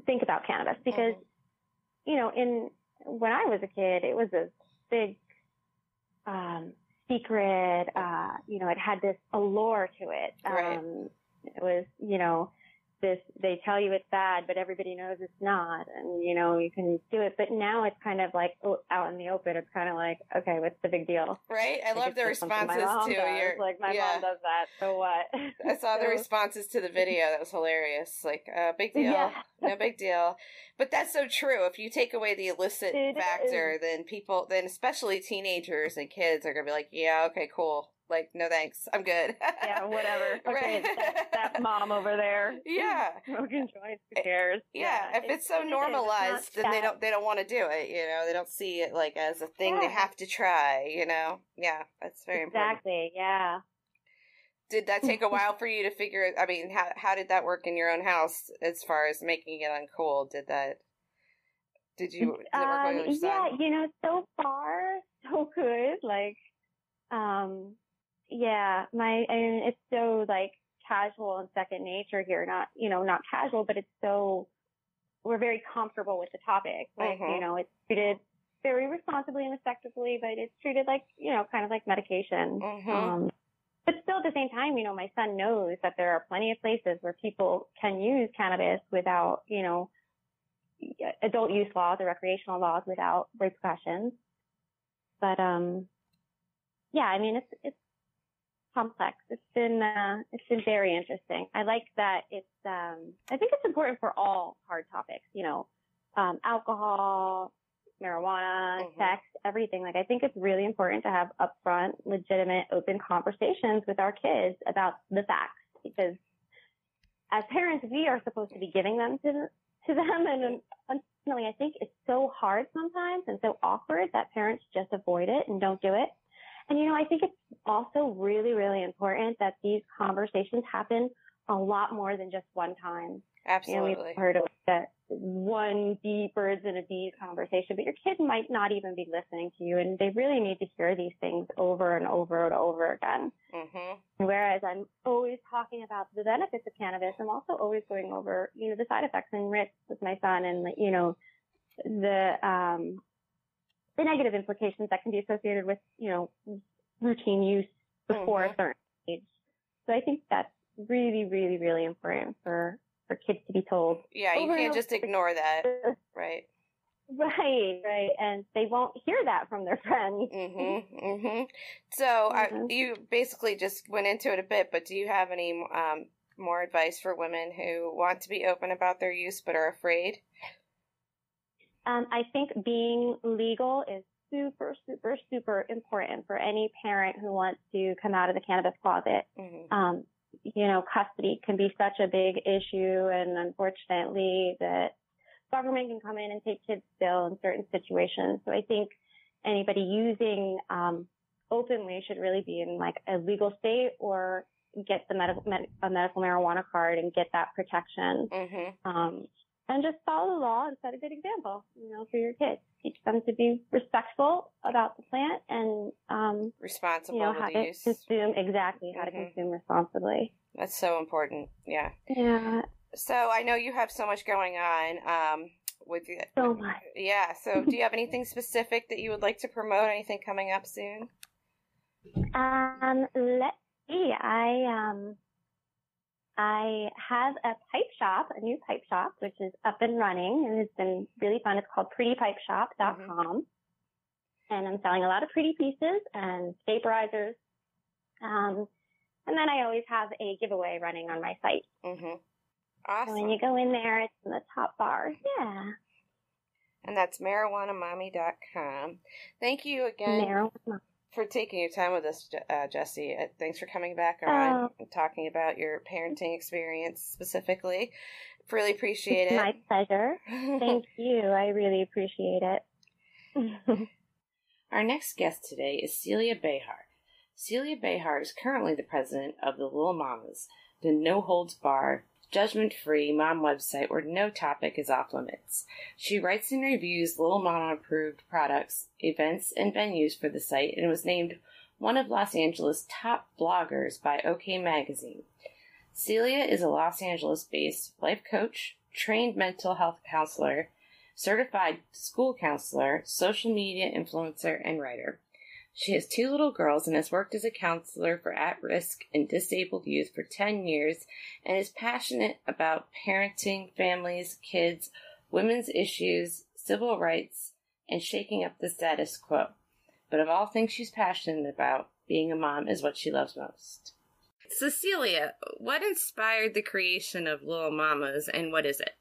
think about cannabis because, mm-hmm. you know, in, when I was a kid, it was a big, um, secret, uh, you know, it had this allure to it. Right. Um, it was, you know, this they tell you it's bad but everybody knows it's not and you know you can do it. But now it's kind of like oh, out in the open. It's kind of like okay what's the big deal? Right? I like love the responses to your like my yeah. mom does that so what? I saw so, the responses to the video. That was hilarious. Like uh, big deal. Yeah. no big deal. But that's so true. If you take away the illicit it factor is. then people then especially teenagers and kids are gonna be like yeah okay cool like, no thanks. I'm good. yeah, whatever. Okay, that, that, mom over there. Yeah. Smoking joints, who cares? Yeah, yeah. if it's, it's so normalized, then they don't they don't want to do it, you know. They don't see it like as a thing yeah. they have to try, you know. Yeah, that's very exactly, important. Exactly, yeah. Did that take a while for you to figure I mean, how how did that work in your own house as far as making it uncool? Did that did you did um, Yeah, you know, so far so good. Like um yeah, my, I mean, it's so like casual and second nature here. Not, you know, not casual, but it's so, we're very comfortable with the topic. Like, mm-hmm. you know, it's treated very responsibly and effectively, but it's treated like, you know, kind of like medication. Mm-hmm. Um, but still at the same time, you know, my son knows that there are plenty of places where people can use cannabis without, you know, adult use laws or recreational laws without repercussions. But, um, yeah, I mean, it's, it's, complex. It's been uh, it's been very interesting. I like that it's. Um, I think it's important for all hard topics. You know, um, alcohol, marijuana, mm-hmm. sex, everything. Like I think it's really important to have upfront, legitimate, open conversations with our kids about the facts because as parents, we are supposed to be giving them to to them, and unfortunately, I think it's so hard sometimes and so awkward that parents just avoid it and don't do it. And you know, I think it's also really, really important that these conversations happen a lot more than just one time. Absolutely. You know, we've heard of that one bee birds in a bee conversation, but your kid might not even be listening to you, and they really need to hear these things over and over and over again. Mm-hmm. Whereas I'm always talking about the benefits of cannabis, I'm also always going over, you know, the side effects and risks with my son, and you know, the um, the negative implications that can be associated with, you know, routine use before mm-hmm. a certain age. So I think that's really, really, really important for for kids to be told. Yeah, you can't just ignore that, right? Right, right, and they won't hear that from their friends. Mm-hmm, mm-hmm. So mm-hmm. I, you basically just went into it a bit, but do you have any um, more advice for women who want to be open about their use but are afraid? Um, I think being legal is super, super, super important for any parent who wants to come out of the cannabis closet. Mm-hmm. Um, you know, custody can be such a big issue and unfortunately that government can come in and take kids still in certain situations. So I think anybody using, um, openly should really be in like a legal state or get the medical, med- a medical marijuana card and get that protection. Mm-hmm. Um, and just follow the law and set a good example, you know, for your kids. Teach them to be respectful about the plant and um, responsible you know, how to use. consume exactly how mm-hmm. to consume responsibly. That's so important. Yeah. Yeah. So I know you have so much going on. Um, with you. So much. Yeah. So do you have anything specific that you would like to promote? Anything coming up soon? Um, let's see. I um I have a pipe shop, a new pipe shop, which is up and running and it's been really fun. It's called prettypipeshop.com. Mm-hmm. And I'm selling a lot of pretty pieces and vaporizers. Um, and then I always have a giveaway running on my site. Mm-hmm. Awesome. So when you go in there, it's in the top bar. Yeah. And that's marijuanamommy.com. Thank you again. Marijuana for taking your time with us, uh, Jesse. Uh, thanks for coming back on oh. and talking about your parenting experience specifically. Really appreciate it. My pleasure. Thank you. I really appreciate it. Our next guest today is Celia Behar. Celia Behar is currently the president of the Little Mamas, the no holds bar judgment free mom website where no topic is off limits. She writes and reviews Little Mama approved products, events, and venues for the site and was named one of Los Angeles' top bloggers by OK Magazine. Celia is a Los Angeles based life coach, trained mental health counselor, certified school counselor, social media influencer, and writer. She has two little girls and has worked as a counselor for at risk and disabled youth for 10 years and is passionate about parenting, families, kids, women's issues, civil rights, and shaking up the status quo. But of all things she's passionate about, being a mom is what she loves most. Cecilia, what inspired the creation of Little Mamas and what is it?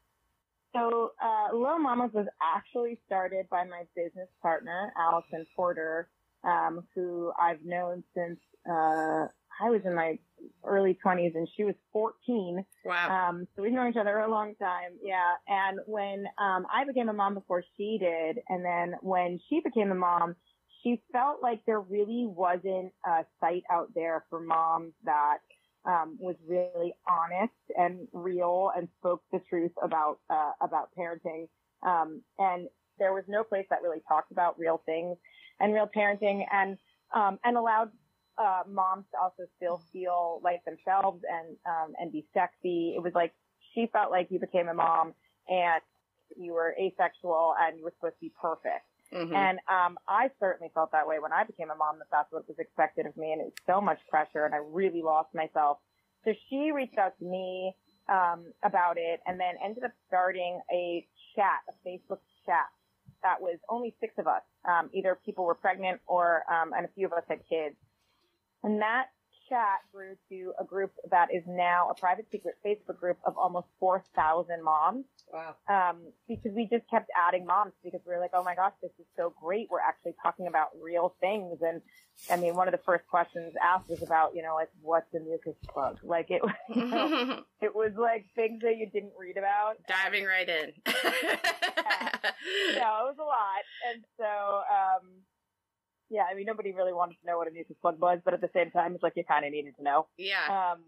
So, uh, Little Mamas was actually started by my business partner, Allison Porter, um, who I've known since uh, I was in my early 20s and she was 14. Wow. Um, so we've known each other a long time. Yeah. And when um, I became a mom before she did, and then when she became a mom, she felt like there really wasn't a site out there for moms that um, was really honest and real and spoke the truth about uh, about parenting. Um, and there was no place that really talked about real things and real parenting and um, and allowed uh, moms to also still feel like themselves and um, and be sexy. It was like she felt like you became a mom and you were asexual and you were supposed to be perfect. Mm-hmm. And um, I certainly felt that way when I became a mom that that's what was expected of me, and it was so much pressure, and I really lost myself. So she reached out to me um, about it, and then ended up starting a chat, a Facebook chat that was only six of us. Um, either people were pregnant or, um, and a few of us had kids. And that chat grew to a group that is now a private secret Facebook group of almost 4,000 moms. Wow. Um, because we just kept adding moms because we were like, oh my gosh, this is so great. We're actually talking about real things. And I mean, one of the first questions asked was about, you know, like, what's a mucus plug? Like it, you know, it was like things that you didn't read about. Diving right in. yeah. it was a lot. And so, um, yeah, I mean, nobody really wanted to know what a mucus plug was, but at the same time, it's like you kind of needed to know. Yeah. Um,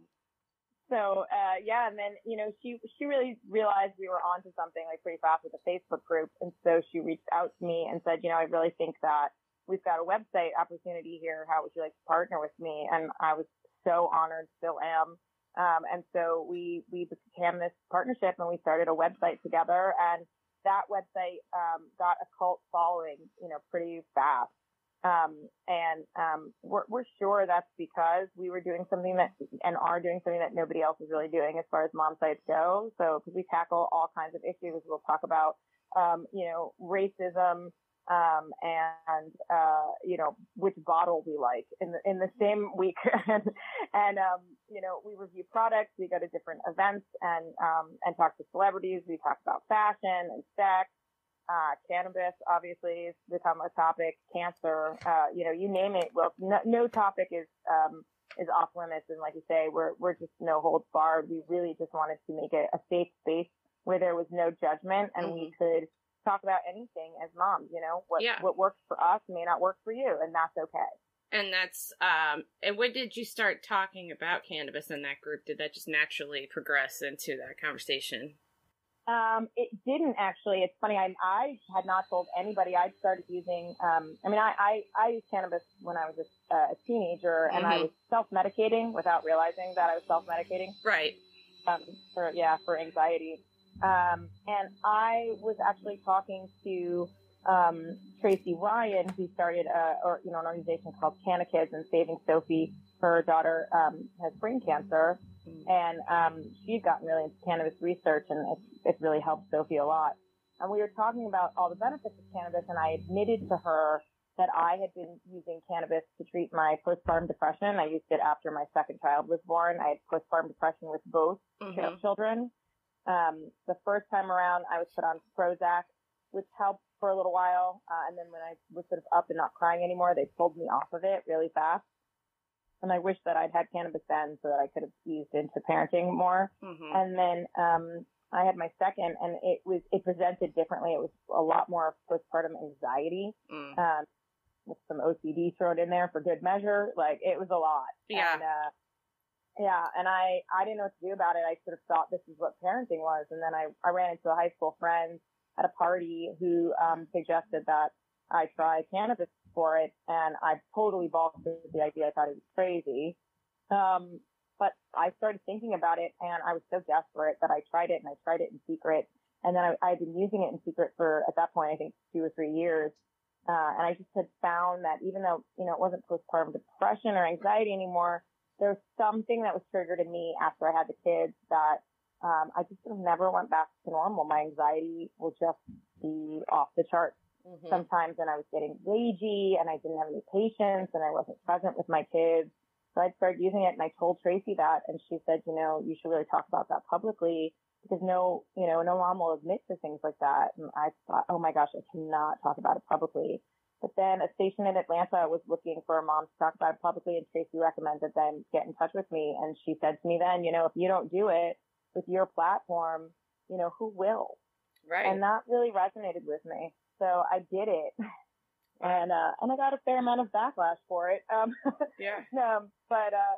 so uh, yeah, and then you know she she really realized we were onto something like pretty fast with the Facebook group, and so she reached out to me and said, you know, I really think that we've got a website opportunity here. How would you like to partner with me? And I was so honored, still am. Um, and so we we became this partnership, and we started a website together, and that website um, got a cult following, you know, pretty fast. Um, and um, we're, we're sure that's because we were doing something that and are doing something that nobody else is really doing as far as mom sites go. So because we tackle all kinds of issues, we'll talk about um, you know racism, um, and uh, you know which bottle we like in the in the same week, and, and um, you know we review products, we go to different events and um, and talk to celebrities. We talk about fashion and sex, uh, cannabis. Obviously, has become a topic. Cancer, uh, you know, you name it. Well, no, no topic is um, is off limits, and like you say, we're we're just no holds barred. We really just wanted to make it a safe space where there was no judgment, and mm-hmm. we could talk about anything as moms, you know, what, yeah. what works for us may not work for you, and that's okay. And that's, um, and when did you start talking about cannabis in that group? Did that just naturally progress into that conversation? Um, it didn't actually. It's funny. I, I had not told anybody. I'd started using. Um, I mean, I, I, I used cannabis when I was a, a teenager, and mm-hmm. I was self-medicating without realizing that I was self-medicating. Right. Um, for yeah, for anxiety. Um, and I was actually talking to um, Tracy Ryan, who started a, or, you know, an organization called Canna Kids and Saving Sophie. Her daughter um, has brain cancer, and um, she's gotten really into cannabis research, and it's, it's really helped Sophie a lot. And we were talking about all the benefits of cannabis, and I admitted to her that I had been using cannabis to treat my postpartum depression. I used it after my second child was born. I had postpartum depression with both mm-hmm. children. Um, the first time around, I was put on Prozac, which helped for a little while. Uh, and then when I was sort of up and not crying anymore, they pulled me off of it really fast. And I wish that I'd had cannabis then so that I could have eased into parenting more. Mm-hmm. And then, um, I had my second and it was, it presented differently. It was a lot more postpartum anxiety. Mm. Um, with some OCD thrown in there for good measure. Like it was a lot. Yeah. And, uh, yeah, and I I didn't know what to do about it. I sort of thought this is what parenting was, and then I I ran into a high school friend at a party who um, suggested that I try cannabis for it, and I totally balked at the idea. I thought it was crazy. Um, but I started thinking about it, and I was so desperate that I tried it, and I tried it in secret. And then I, I had been using it in secret for, at that point, I think two or three years. Uh, and I just had found that even though, you know, it wasn't postpartum depression or anxiety anymore, there's something that was triggered in me after I had the kids that um, I just never went back to normal. My anxiety will just be off the charts mm-hmm. sometimes, and I was getting ragey, and I didn't have any patience, and I wasn't present with my kids. So I started using it, and I told Tracy that, and she said, you know, you should really talk about that publicly because no, you know, no mom will admit to things like that. And I thought, oh my gosh, I cannot talk about it publicly. But then a station in Atlanta was looking for a mom to talk about it publicly and Tracy recommended them get in touch with me. And she said to me then, you know, if you don't do it with your platform, you know, who will? Right. And that really resonated with me. So I did it. And, uh, and I got a fair amount of backlash for it. Um, yeah. um, but, uh,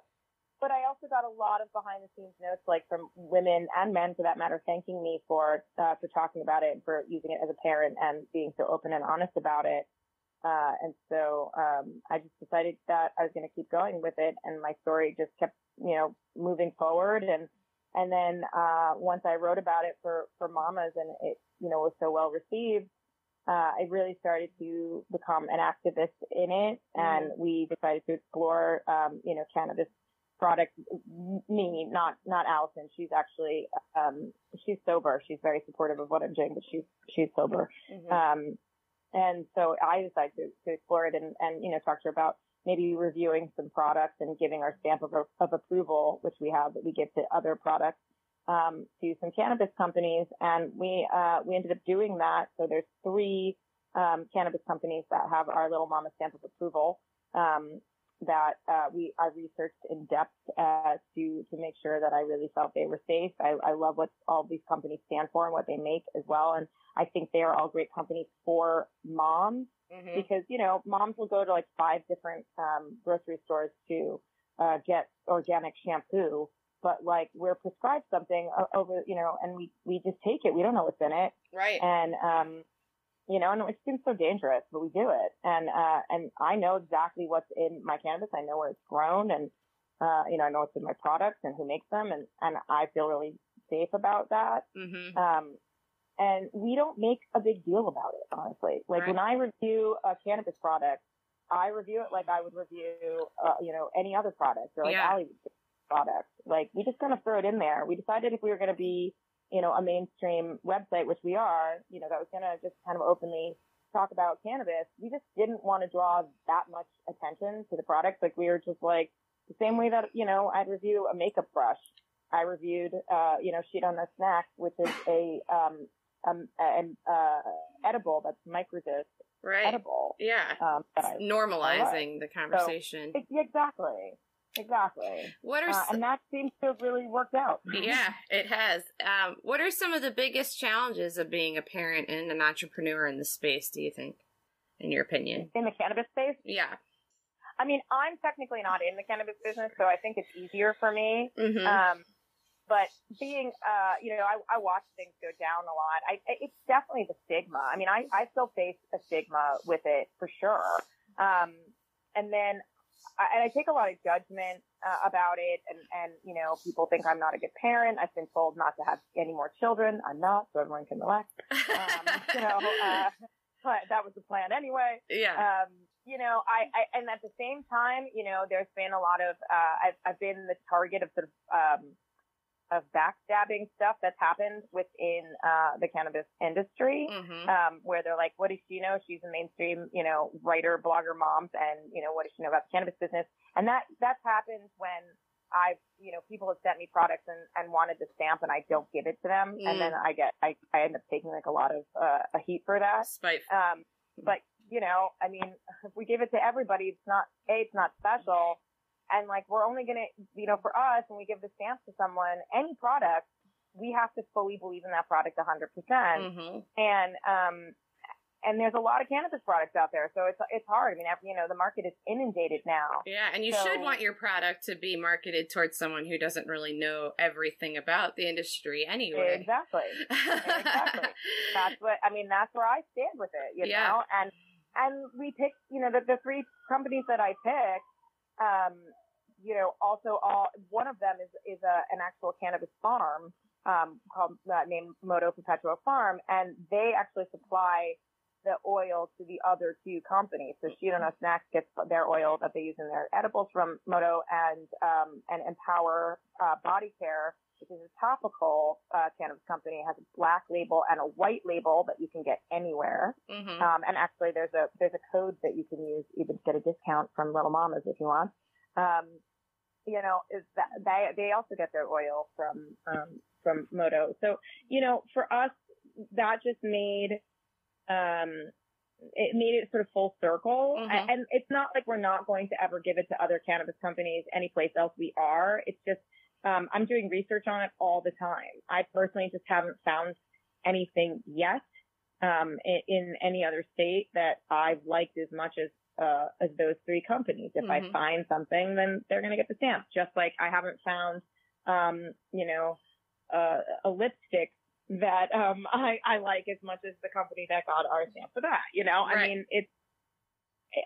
but I also got a lot of behind the scenes notes, like from women and men for that matter, thanking me for, uh, for talking about it and for using it as a parent and being so open and honest about it. Uh, and so, um, I just decided that I was going to keep going with it and my story just kept, you know, moving forward. And, and then, uh, once I wrote about it for, for mamas and it, you know, was so well received, uh, I really started to become an activist in it and mm-hmm. we decided to explore, um, you know, cannabis products. Me, not, not Allison. She's actually, um, she's sober. She's very supportive of what I'm doing, but she's, she's sober. Mm-hmm. Um, and so I decided to, to explore it and, and, you know, talk to her about maybe reviewing some products and giving our stamp of, of approval, which we have that we give to other products, um, to some cannabis companies. And we, uh, we ended up doing that. So there's three, um, cannabis companies that have our little mama stamp of approval. Um, that uh, we I researched in depth uh, to to make sure that I really felt they were safe. I, I love what all these companies stand for and what they make as well, and I think they are all great companies for moms mm-hmm. because, you know, moms will go to like five different, um, grocery stores to, uh, get organic shampoo. But like we're prescribed something over, you know, and we, we just take it. We don't know what's in it. Right. And, um, you know, and it seems so dangerous, but we do it. And, uh, and I know exactly what's in my cannabis. I know where it's grown and, uh, you know, I know what's in my products and who makes them. And, and I feel really safe about that. Mm-hmm. Um, and we don't make a big deal about it, honestly. Like right. when I review a cannabis product, I review it like I would review, uh, you know, any other product or like yeah. Ali product. Like we just kind of throw it in there. We decided if we were going to be, you know, a mainstream website, which we are, you know, that was going to just kind of openly talk about cannabis. We just didn't want to draw that much attention to the product. Like we were just like the same way that, you know, I'd review a makeup brush. I reviewed, uh, you know, Sheet on the Snack, which is a, um, um, an, uh, edible that's microdose right. edible. Yeah. Um, normalizing the conversation. So, exactly. Exactly. What are uh, and that seems to have really worked out. yeah, it has. Um, what are some of the biggest challenges of being a parent and an entrepreneur in the space? Do you think, in your opinion, in the cannabis space? Yeah. I mean, I'm technically not in the cannabis business, so I think it's easier for me. Mm-hmm. Um, but being, uh, you know, I, I watch things go down a lot. I, it's definitely the stigma. I mean, I, I still face a stigma with it for sure. Um, and then and I take a lot of judgment uh, about it, and and you know, people think I'm not a good parent. I've been told not to have any more children. I'm not, so everyone can relax. Um, you know, uh, but that was the plan anyway. Yeah. Um, you know, I, I, and at the same time, you know, there's been a lot of, uh, I've, I've been the target of sort of, um, of backstabbing stuff that's happened within uh, the cannabis industry, mm-hmm. um, where they're like, "What does she know? She's a mainstream, you know, writer, blogger, moms, and you know, what does she know about the cannabis business?" And that that's happened when I've, you know, people have sent me products and, and wanted the stamp, and I don't give it to them, mm. and then I get, I, I end up taking like a lot of uh, a heat for that. Spite. Um, but you know, I mean, if we give it to everybody, it's not a, it's not special and like, we're only going to, you know, for us, when we give the stamp to someone, any product, we have to fully believe in that product 100%. percent mm hmm And, um, and there's a lot of cannabis products out there, so it's it's hard. I mean, you know, the market is inundated now. Yeah, and you so, should want your product to be marketed towards someone who doesn't really know everything about the industry anyway. Exactly, exactly. that's what I mean. That's where I stand with it. You yeah. know, and and we picked, you know, the the three companies that I picked. Um, you know, also all one of them is is a, an actual cannabis farm um, called uh, named Moto Perpetuo Farm, and they actually supply the oil to the other two companies. So Shirona Snacks gets their oil that they use in their edibles from Moto, and um, and Empower uh, Body Care, which is a topical uh, cannabis company, it has a black label and a white label that you can get anywhere. Mm-hmm. Um, and actually, there's a there's a code that you can use even to get a discount from Little Mamas if you want. Um, you know, is that they they also get their oil from um, from Moto. So you know, for us, that just made um, it made it sort of full circle. Mm-hmm. And it's not like we're not going to ever give it to other cannabis companies any place else we are. It's just um, I'm doing research on it all the time. I personally just haven't found anything yet um, in, in, any other state that I've liked as much as uh, as those three companies. If mm-hmm. I find something, then they're going to get the stamp. Just like I haven't found, um, you know, uh, a lipstick that um, I, I like as much as the company that got our stamp for that. You know, right. I mean, it's,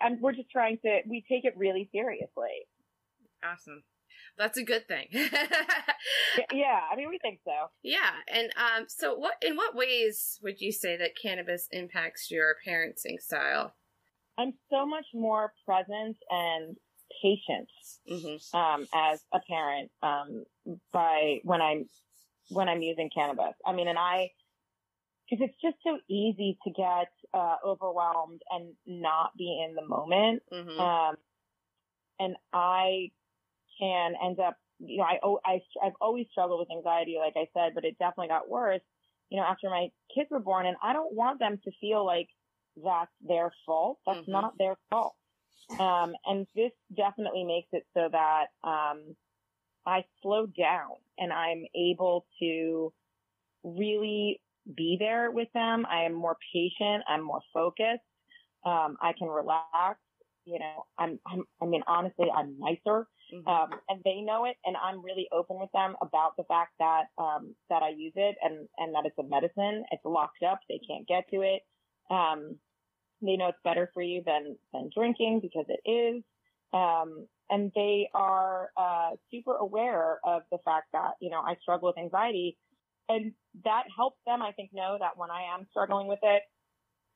and we're just trying to, we take it really seriously. Awesome. That's a good thing. yeah, I mean, we think so. Yeah, and um, so what? In what ways would you say that cannabis impacts your parenting style? I'm so much more present and patient mm-hmm. um, as a parent um, by when I'm when I'm using cannabis. I mean, and I because it's just so easy to get uh, overwhelmed and not be in the moment. Mm-hmm. Um, and I can end up, you know, I, I I've always struggled with anxiety, like I said, but it definitely got worse. You know, after my kids were born, and I don't want them to feel like that's their fault. That's mm-hmm. not their fault. Um, and this definitely makes it so that, um, I slow down and I'm able to really be there with them. I am more patient. I'm more focused. Um, I can relax you know, I'm, I'm, I mean, honestly, I'm nicer, mm-hmm. um, and they know it, and I'm really open with them about the fact that, um, that I use it and, and that it's a medicine. It's locked up. They can't get to it. Um, they know it's better for you than, than drinking because it is. Um, and they are, uh, super aware of the fact that, you know, I struggle with anxiety and that helps them, I think, know that when I am struggling with it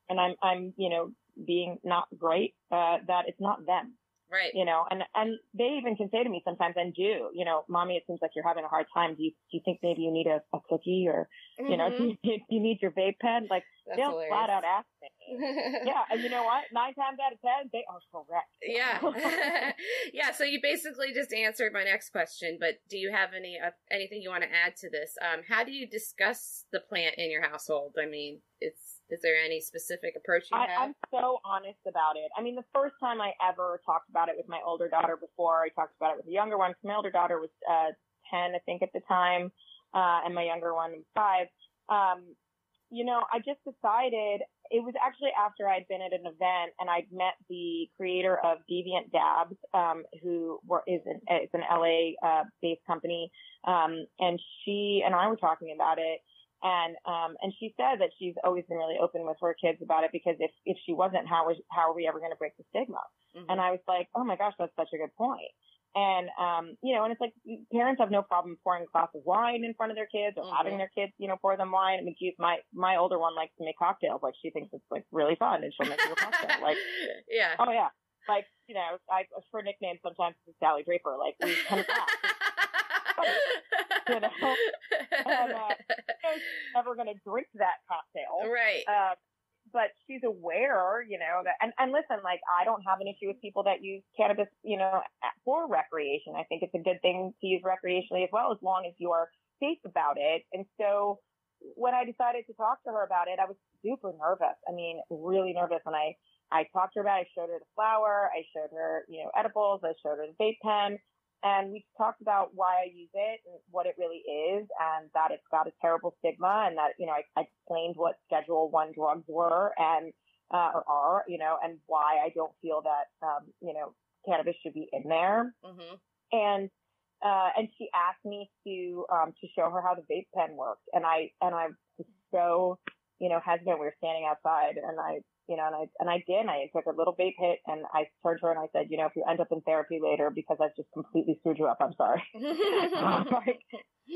and I'm, I'm, you know, being not great, uh, that it's not them. Right. You know, and, and they even can say to me sometimes and do, you know, mommy, it seems like you're having a hard time. Do you, do you think maybe you need a, a cookie or, mm-hmm. you know, do you, do you, need your vape pen? Like That's they'll hilarious. flat out ask. yeah. And you know what? Nine times out of 10, they are correct. Yeah. yeah. So you basically just answered my next question, but do you have any, uh, anything you want to add to this? Um, how do you discuss the plant in your household? I mean, it's, is there any specific approach you I, have? I'm so honest about it. I mean, the first time I ever talked about it with my older daughter before I talked about it with the younger one, my older daughter was uh, 10, I think, at the time, uh, and my younger one was five. Um, you know, I just decided it was actually after I'd been at an event and I'd met the creator of Deviant Dabs, um, who were, is an, it's an LA, uh, based company. Um, and she and I were talking about it and, um, and she said that she's always been really open with her kids about it because if, if she wasn't, how was, how are we ever going to break the stigma? Mm-hmm. And I was like, oh my gosh, that's such a good point. And, um, you know, and it's like parents have no problem pouring a glass of wine in front of their kids or mm-hmm. having their kids, you know, pour them wine. I mean, geez, my, my older one likes to make cocktails. Like she thinks it's like really fun and she'll make a cocktail. Like, yeah. Oh yeah. Like, you know, I, her nickname sometimes is Sally Draper. Like we kind of you know, and, uh, she's never going to drink that cocktail. Right. Uh, but she's aware, you know, that, and, and listen, like, I don't have an issue with people that use cannabis, you know, for recreation. I think it's a good thing to use recreationally as well, as long as you're safe about it. And so when I decided to talk to her about it, I was super nervous. I mean, really nervous. And I, I talked to her about it. I showed her the flower. I showed her, you know, edibles. I showed her the vape pen. And we talked about why I use it and what it really is and that it's got a terrible stigma and that, you know, I, I explained what schedule one drugs were and, uh, or are, you know, and why I don't feel that, um, you know, cannabis should be in there. Mm-hmm. And, uh, and she asked me to, um, to show her how the vape pen worked. And I, and I was so, you know, hesitant. We were standing outside and I you know, and I, and I did, and I took a little vape hit and I turned to her and I said, you know, if you end up in therapy later because I've just completely screwed you up, I'm sorry. like,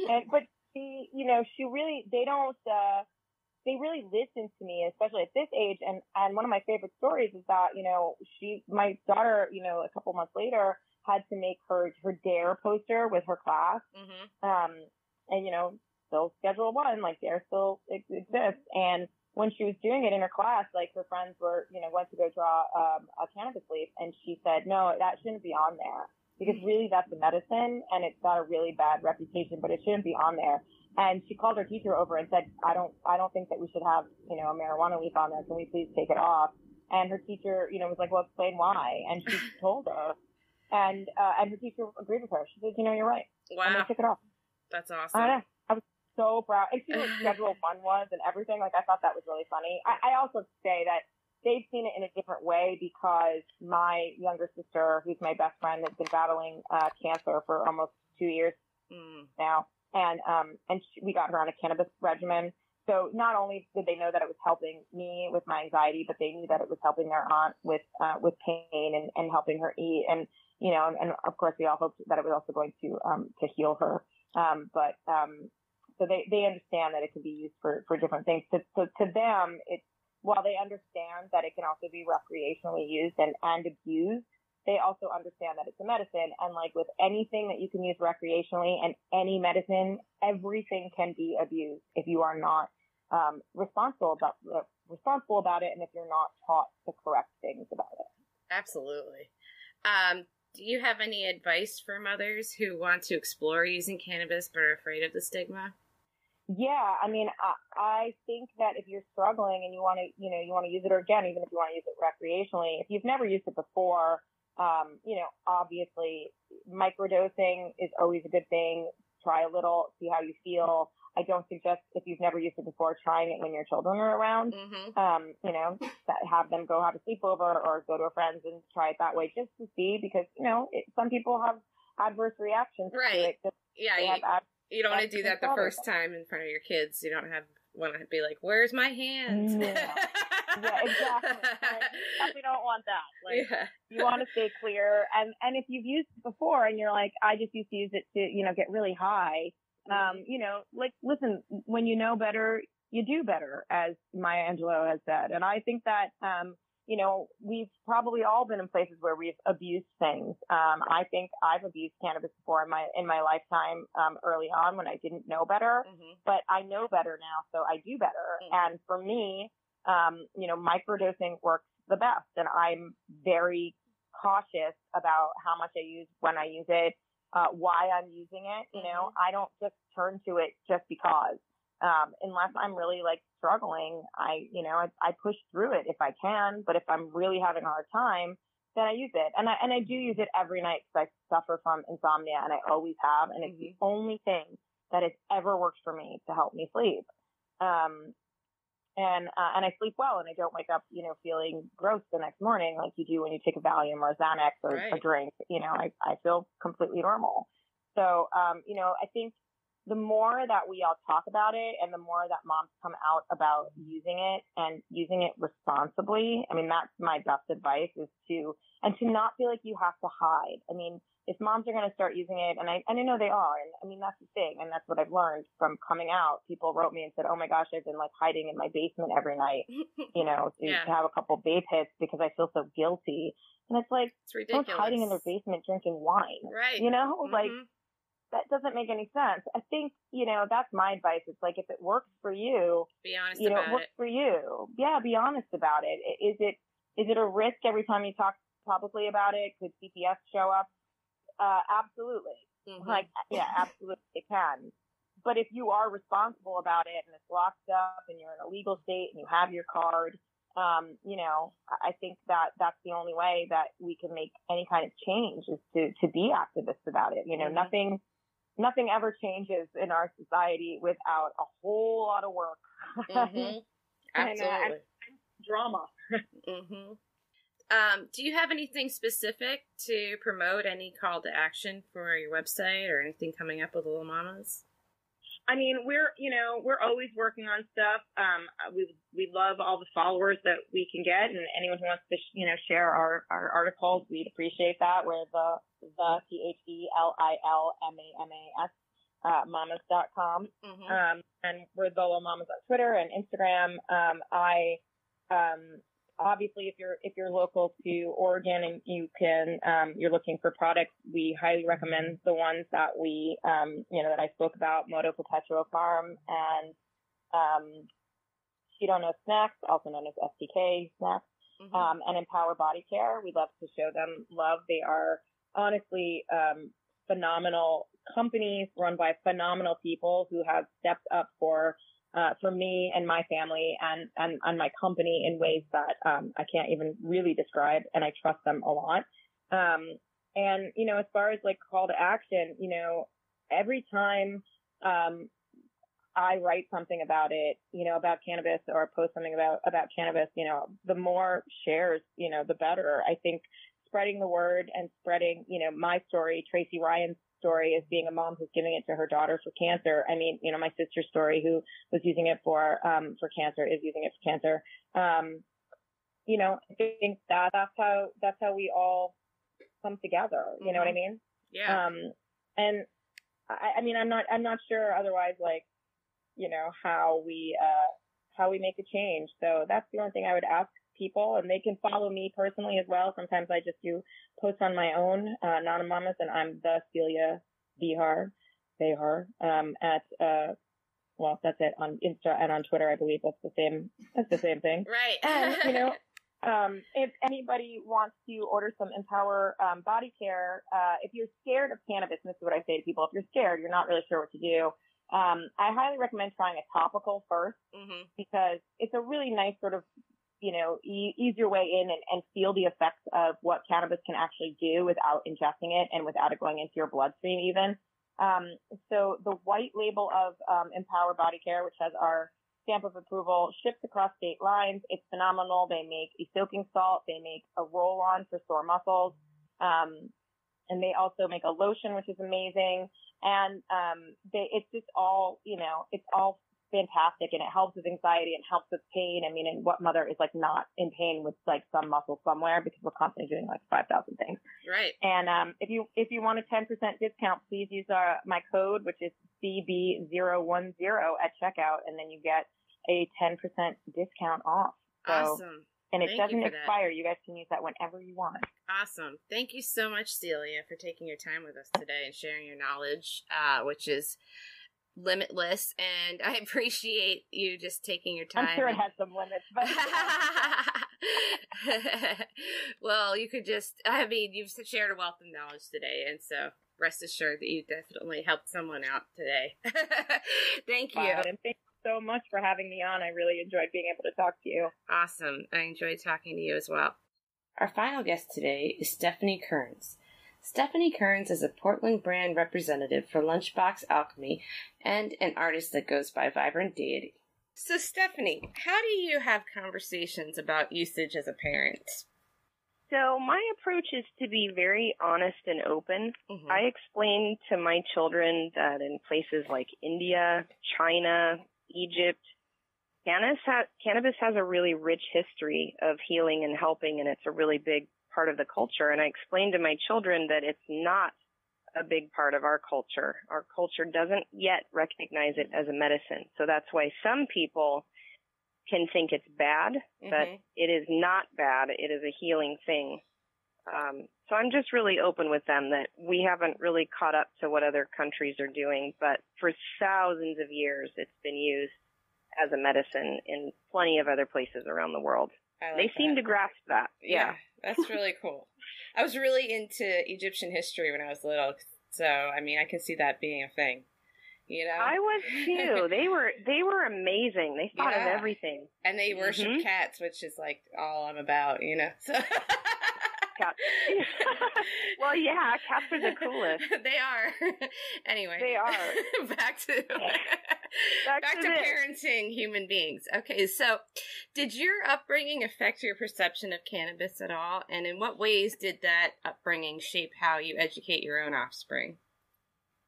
and, but she, you know, she really, they don't, uh, they really listen to me, especially at this age. And, and one of my favorite stories is that, you know, she, my daughter, you know, a couple months later had to make her, her DARE poster with her class. Mm-hmm. Um, and, you know, still schedule one, like DARE still exists. And, when she was doing it in her class, like her friends were, you know, went to go draw um, a cannabis leaf, and she said, no, that shouldn't be on there because really that's a medicine and it's got a really bad reputation, but it shouldn't be on there. And she called her teacher over and said, I don't, I don't think that we should have, you know, a marijuana leaf on there. Can we please take it off? And her teacher, you know, was like, well, explain why. And she told her, and uh, and her teacher agreed with her. She said, you know, you're right. Wow. And they took it off. That's awesome. So proud. And she knew what schedule one was and everything. Like I thought that was really funny. I, I also say that they've seen it in a different way because my younger sister, who's my best friend, has been battling uh, cancer for almost two years mm. now, and um, and she, we got her on a cannabis regimen. So not only did they know that it was helping me with my anxiety, but they knew that it was helping their aunt with uh, with pain and, and helping her eat, and you know, and, and of course we all hoped that it was also going to um, to heal her. Um, but um, so they, they understand that it can be used for, for different things. So, so to them, it's, while they understand that it can also be recreationally used and, and abused, they also understand that it's a medicine. And like with anything that you can use recreationally and any medicine, everything can be abused if you are not um, responsible about uh, responsible about it, and if you're not taught the correct things about it. Absolutely. Um, do you have any advice for mothers who want to explore using cannabis but are afraid of the stigma? Yeah, I mean, I, I think that if you're struggling and you want to, you know, you want to use it, or again, even if you want to use it recreationally, if you've never used it before, um, you know, obviously microdosing is always a good thing. Try a little, see how you feel. I don't suggest if you've never used it before trying it when your children are around. Mm-hmm. Um, you know, have them go have a sleepover or go to a friend's and try it that way just to see because you know it, some people have adverse reactions right. yeah, you, you, don't want to do that the first time in front of your kids. You don't have want to be like, "Where's my hands?" Yeah, yeah exactly. Like, we don't want that. Like, yeah. you want to stay clear, and and if you've used it before and you're like, "I just used to use it to you know get really high," Um, you know, like, listen, when you know better, you do better, as Maya Angelou has said. And I think that, um, you know, we've probably all been in places where we've abused things. Um, I think I've abused cannabis before in my in my lifetime um, early on when I didn't know better, mm-hmm. but I know better now, so I do better. Mm-hmm. And for me, um, you know, microdosing works the best, and I'm very cautious about how much I use when I use it uh, why I'm using it. You know, mm-hmm. I don't just turn to it just because. Um, unless I'm really like struggling, I, you know, I, I push through it if I can. But if I'm really having a hard time, then I use it. And I, and I do use it every night because I suffer from insomnia and I always have. And it's mm-hmm. the only thing that has ever worked for me to help me sleep. Um, and uh, and I sleep well and I don't wake up, you know, feeling gross the next morning like you do when you take a Valium or a Xanax or right. a drink. You know, I I feel completely normal. So, um, you know, I think the more that we all talk about it and the more that moms come out about using it and using it responsibly, I mean, that's my best advice is to, and to not feel like you have to hide. I mean, if moms are going to start using it, and I, and I know they are, and I mean, that's the thing, and that's what I've learned from coming out. People wrote me and said, oh my gosh, I've been like hiding in my basement every night, you know, to, yeah. to have a couple vape hits because I feel so guilty. And it's like, it's ridiculous. hiding in their basement drinking wine. Right. You know, mm-hmm. like, that doesn't make any sense. I think, you know, that's my advice. It's like if it works for you, be honest you know, it works it. for you. Yeah, be honest about it. Is it is it a risk every time you talk publicly about it? Could CPS show up? Uh, absolutely. Mm-hmm. Like, yeah, absolutely it can. But if you are responsible about it and it's locked up and you're in a legal state and you have your card, um, you know, I think that that's the only way that we can make any kind of change is to, to be activists about it. You know, mm-hmm. nothing, nothing ever changes in our society without a whole lot of work. Mm-hmm. Absolutely. and, uh, and drama. mm-hmm. Um, do you have anything specific to promote? Any call to action for your website or anything coming up with Little Mamas? I mean, we're you know we're always working on stuff. Um, we we love all the followers that we can get, and anyone who wants to you know share our our articles, we'd appreciate that. We're the the T H E L I L M A M A S uh, mamas.com. Mm-hmm. Um, and we're the Mamas on Twitter and Instagram. Um, I um, obviously if you're if you're local to Oregon and you can um, you're looking for products, we highly recommend the ones that we um, you know that I spoke about, Moto Perpetuo Farm and um, Cheeto No Snacks, also known as STK Snacks, mm-hmm. um, and Empower Body Care. We love to show them love. They are honestly um, phenomenal companies run by phenomenal people who have stepped up for uh, for me and my family and, and, and my company in ways that um, I can't even really describe, and I trust them a lot. Um, and you know, as far as like call to action, you know, every time um, I write something about it, you know, about cannabis or post something about about cannabis, you know, the more shares, you know, the better. I think spreading the word and spreading, you know, my story, Tracy Ryan's story as being a mom who's giving it to her daughter for cancer. I mean, you know, my sister's story who was using it for, um, for cancer is using it for cancer. Um, you know, I think that that's how, that's how we all come together. You mm-hmm. know what I mm-hmm. mean? Yeah. Um, and I, I mean, I'm not, I'm not sure otherwise, like, you know, how we, uh, how we make a change. So that's the only thing I would ask people and they can follow me personally as well. Sometimes I just do posts on my own, uh, anonymous and I'm the Celia Behar, Behar, um, at, uh, well, that's it on Insta and on Twitter. I believe that's the same, that's the same thing. Right. and, you know, um, if anybody wants to order some Empower um, body care, uh, if you're scared of cannabis, and this is what I say to people, if you're scared, you're not really sure what to do, um, I highly recommend trying a topical 1st mm-hmm. because it's a really nice sort of you know, e- ease your way in and, and feel the effects of what cannabis can actually do without ingesting it and without it going into your bloodstream even. Um, so the white label of um, Empower Body Care, which has our stamp of approval, ships across state lines. It's phenomenal. They make a soaking salt. They make a roll on for sore muscles. Um, and they also make a lotion, which is amazing. And, um, they, it's just all, you know, it's all fantastic and it helps with anxiety and helps with pain. I mean, and what mother is like not in pain with like some muscle somewhere because we're constantly doing like 5,000 things. Right. And, um, if you, if you want a 10% discount, please use our, my code, which is CB010 at checkout. And then you get a 10% discount off. So, awesome. And it Thank doesn't you expire. That. You guys can use that whenever you want. Awesome. Thank you so much, Celia, for taking your time with us today and sharing your knowledge, uh, which is limitless and I appreciate you just taking your time. I'm sure it has some limits, but well, you could just I mean, you've shared a wealth of knowledge today and so rest assured that you definitely helped someone out today. thank you. and thank you so much for having me on. I really enjoyed being able to talk to you. Awesome. I enjoyed talking to you as well. Our final guest today is Stephanie Kearns. Stephanie Kearns is a Portland brand representative for Lunchbox Alchemy and an artist that goes by Vibrant Deity. So, Stephanie, how do you have conversations about usage as a parent? So, my approach is to be very honest and open. Mm-hmm. I explain to my children that in places like India, China, Egypt, cannabis, ha- cannabis has a really rich history of healing and helping, and it's a really big part of the culture. And I explained to my children that it's not a big part of our culture. Our culture doesn't yet recognize it as a medicine. So that's why some people can think it's bad, mm-hmm. but it is not bad. It is a healing thing. Um, so I'm just really open with them that we haven't really caught up to what other countries are doing, but for thousands of years it's been used as a medicine in plenty of other places around the world. Like they that. seem to grasp that. Yeah. yeah. That's really cool. I was really into Egyptian history when I was little, so I mean, I can see that being a thing. You know, I was too. they were they were amazing. They thought yeah. of everything, and they worship mm-hmm. cats, which is like all I'm about. You know, so. cats. well, yeah, cats are the coolest. they are. anyway, they are. back to back, back, to, to parenting human beings. Okay, so did your upbringing affect your perception of cannabis at all? And in what ways did that upbringing shape how you educate your own offspring?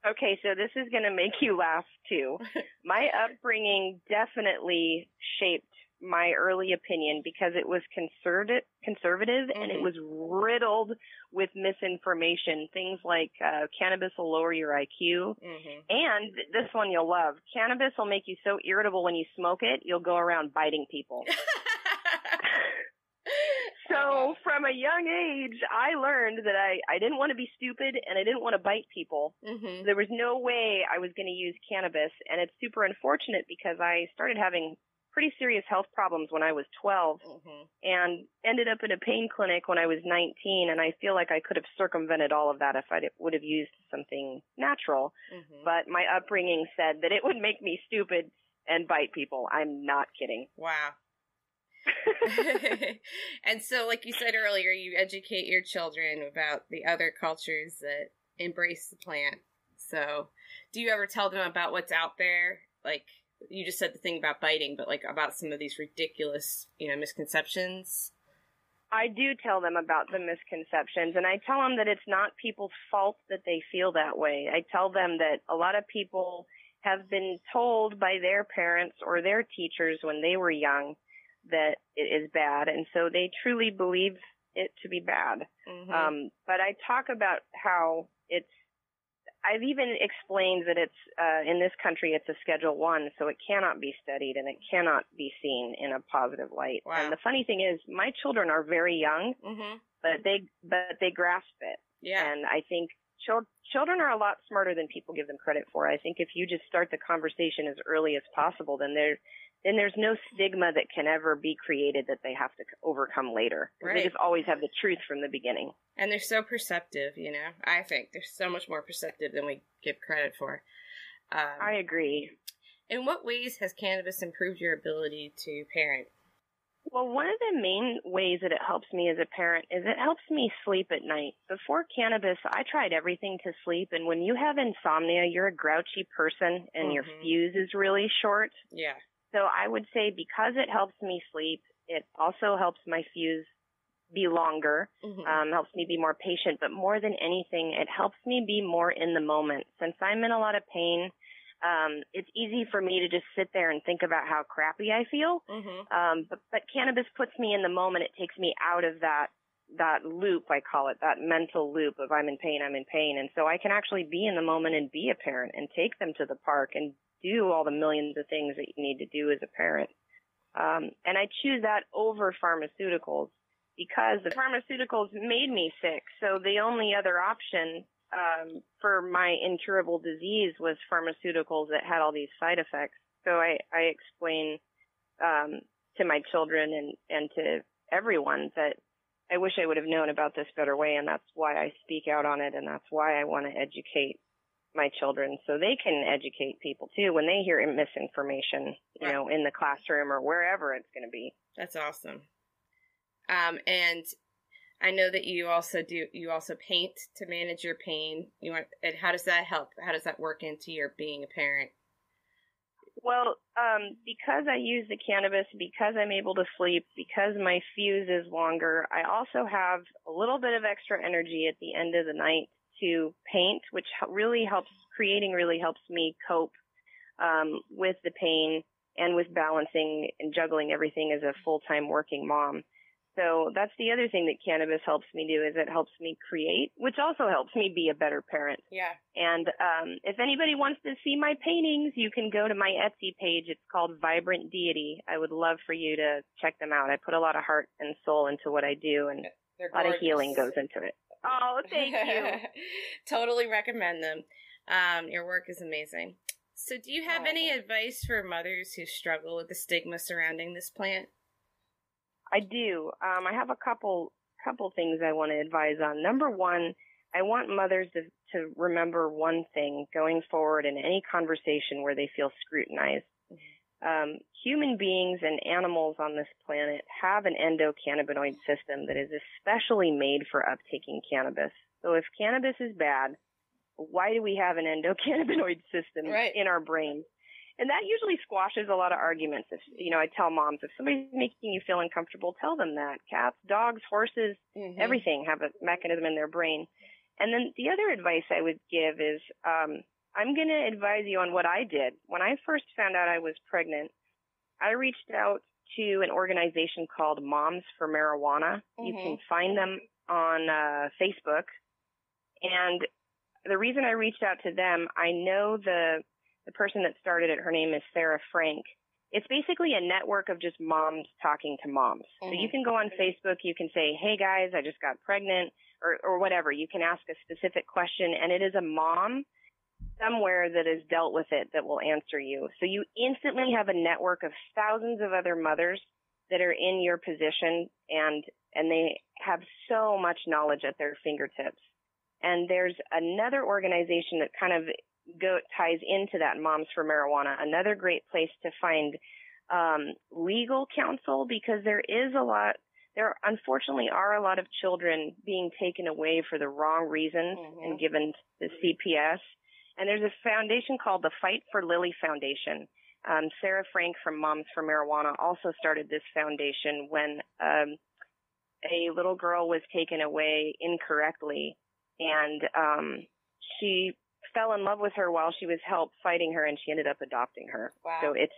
Okay, so this is going to make you laugh too. My upbringing definitely shaped my early opinion because it was conservative, conservative mm-hmm. and it mm-hmm. was riddled with misinformation. Things like uh, cannabis will lower your IQ, mm-hmm. and this one you'll love. Cannabis will make you so irritable when you smoke it, you'll go around biting people. so from a young age, I learned that I, I didn't want to be stupid and I didn't want to bite people. Mm-hmm. There was no way I was going to use cannabis. And it's super unfortunate because I started having pretty serious health problems when I was 12 mm-hmm. and ended up in a pain clinic when I was 19. And I feel like I could have circumvented all of that if I would have used something natural. Mm-hmm. But my upbringing said that it would make me stupid and bite people. I'm not kidding. Wow. and so, like you said earlier, you educate your children about the other cultures that embrace the plant. So, do you ever tell them about what's out there? Like, you just said the thing about biting, but like about some of these ridiculous, you know, misconceptions. I do tell them about the misconceptions and I tell them that it's not people's fault that they feel that way. I tell them that a lot of people have been told by their parents or their teachers when they were young that it is bad and so they truly believe it to be bad. Mm-hmm. Um, but I talk about how it's I've even explained that it's uh, in this country it's a Schedule One, so it cannot be studied and it cannot be seen in a positive light. Wow. And the funny thing is, my children are very young, mm-hmm. but they but they grasp it. Yeah. And I think chil- children are a lot smarter than people give them credit for. I think if you just start the conversation as early as possible, then they're then there's no stigma that can ever be created that they have to overcome later. Right. They just always have the truth from the beginning. And they're so perceptive, you know. I think they're so much more perceptive than we give credit for. Um, I agree. In what ways has cannabis improved your ability to parent? Well, one of the main ways that it helps me as a parent is it helps me sleep at night. Before cannabis, I tried everything to sleep. And when you have insomnia, you're a grouchy person and mm-hmm. your fuse is really short. Yeah. So I would say because it helps me sleep, it also helps my fuse be longer, mm-hmm. um, helps me be more patient, but more than anything, it helps me be more in the moment. Since I'm in a lot of pain, um, it's easy for me to just sit there and think about how crappy I feel. Mm-hmm. Um, but, but cannabis puts me in the moment. It takes me out of that that loop, I call it, that mental loop of I'm in pain, I'm in pain. And so I can actually be in the moment and be a parent and take them to the park and do all the millions of things that you need to do as a parent. Um, and I choose that over pharmaceuticals because the pharmaceuticals made me sick. So the only other option um, for my incurable disease was pharmaceuticals that had all these side effects. So I, I explain um, to my children and, and to everyone that I wish I would have known about this better way, and that's why I speak out on it, and that's why I want to educate my children so they can educate people too when they hear misinformation, you know, in the classroom or wherever it's going to be. That's awesome. Um, and I know that you also do you also paint to manage your pain. You want and how does that help? How does that work into your being a parent? Well, um, because I use the cannabis, because I'm able to sleep, because my fuse is longer, I also have a little bit of extra energy at the end of the night to paint, which really helps, creating really helps me cope um, with the pain and with balancing and juggling everything as a full-time working mom. So that's the other thing that cannabis helps me do is it helps me create, which also helps me be a better parent. Yeah. And um, if anybody wants to see my paintings, you can go to my Etsy page. It's called Vibrant Deity. I would love for you to check them out. I put a lot of heart and soul into what I do, and a lot of healing goes into it. Oh, thank you. totally recommend them. Um, your work is amazing. So, do you have oh. any advice for mothers who struggle with the stigma surrounding this plant? I do. Um, I have a couple couple things I want to advise on. Number one, I want mothers to, to remember one thing going forward in any conversation where they feel scrutinized. Um, human beings and animals on this planet have an endocannabinoid system that is especially made for uptaking cannabis. So if cannabis is bad, why do we have an endocannabinoid system right. in our brain? And that usually squashes a lot of arguments. If, you know, I tell moms, if somebody's making you feel uncomfortable, tell them that. Cats, dogs, horses, mm-hmm. everything have a mechanism in their brain. And then the other advice I would give is, um, I'm going to advise you on what I did. When I first found out I was pregnant, I reached out to an organization called Moms for Marijuana. Mm-hmm. You can find them on uh, Facebook. And the reason I reached out to them, I know the the person that started it, her name is Serra Frank. It's basically a network of just moms talking to moms. Mm-hmm. So you can go on Facebook, you can say, Hey guys, I just got pregnant or, or whatever. You can ask a specific question and it is a mom somewhere that has dealt with it that will answer you. So you instantly have a network of thousands of other mothers that are in your position and, and they have so much knowledge at their fingertips. And there's another organization that kind of go ties into that Moms for Marijuana. Another great place to find um, legal counsel because there is a lot. There unfortunately are a lot of children being taken away for the wrong reasons mm-hmm. and given the CPS. And there's a foundation called the Fight for Lily Foundation. Um, Serra Frank from Moms for Marijuana also started this foundation when um, a little girl was taken away incorrectly, and um, she fell in love with her while she was help fighting her and she ended up adopting her. Wow. So it's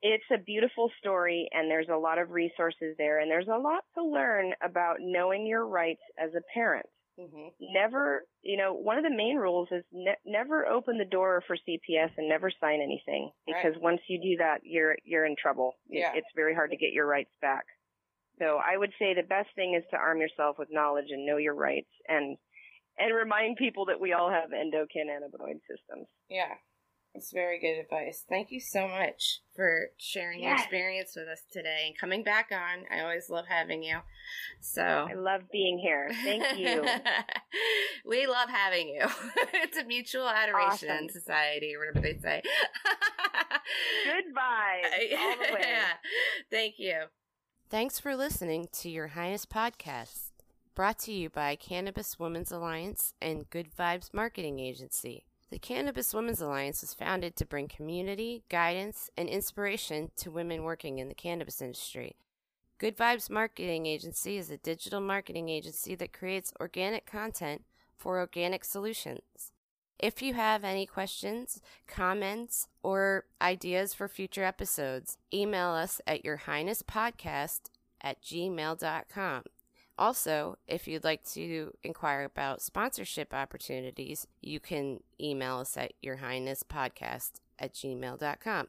it's a beautiful story and there's a lot of resources there and there's a lot to learn about knowing your rights as a parent. Mm-hmm. Never, you know, one of the main rules is ne- never open the door for CPS and never sign anything because right. once you do that, you're you're in trouble. Yeah. It's very hard to get your rights back. So I would say the best thing is to arm yourself with knowledge and know your rights and and remind people that we all have endocannabinoid systems. Yeah. That's very good advice. Thank you so much for sharing yes. your experience with us today and coming back on. I always love having you. So I love being here. Thank you. we love having you. it's a mutual adoration awesome. society or whatever they say. Goodbye. All the way. Yeah. Thank you. Thanks for listening to Your Highness Podcast, brought to you by Cannabis Women's Alliance and Good Vibes Marketing Agency. The Cannabis Women's Alliance was founded to bring community, guidance, and inspiration to women working in the cannabis industry. Good Vibes Marketing Agency is a digital marketing agency that creates organic content for organic solutions. If you have any questions, comments, or ideas for future episodes, email us at your highness podcast at gmail.com. Also, if you'd like to inquire about sponsorship opportunities, you can email us at your highness podcast at gmail.com.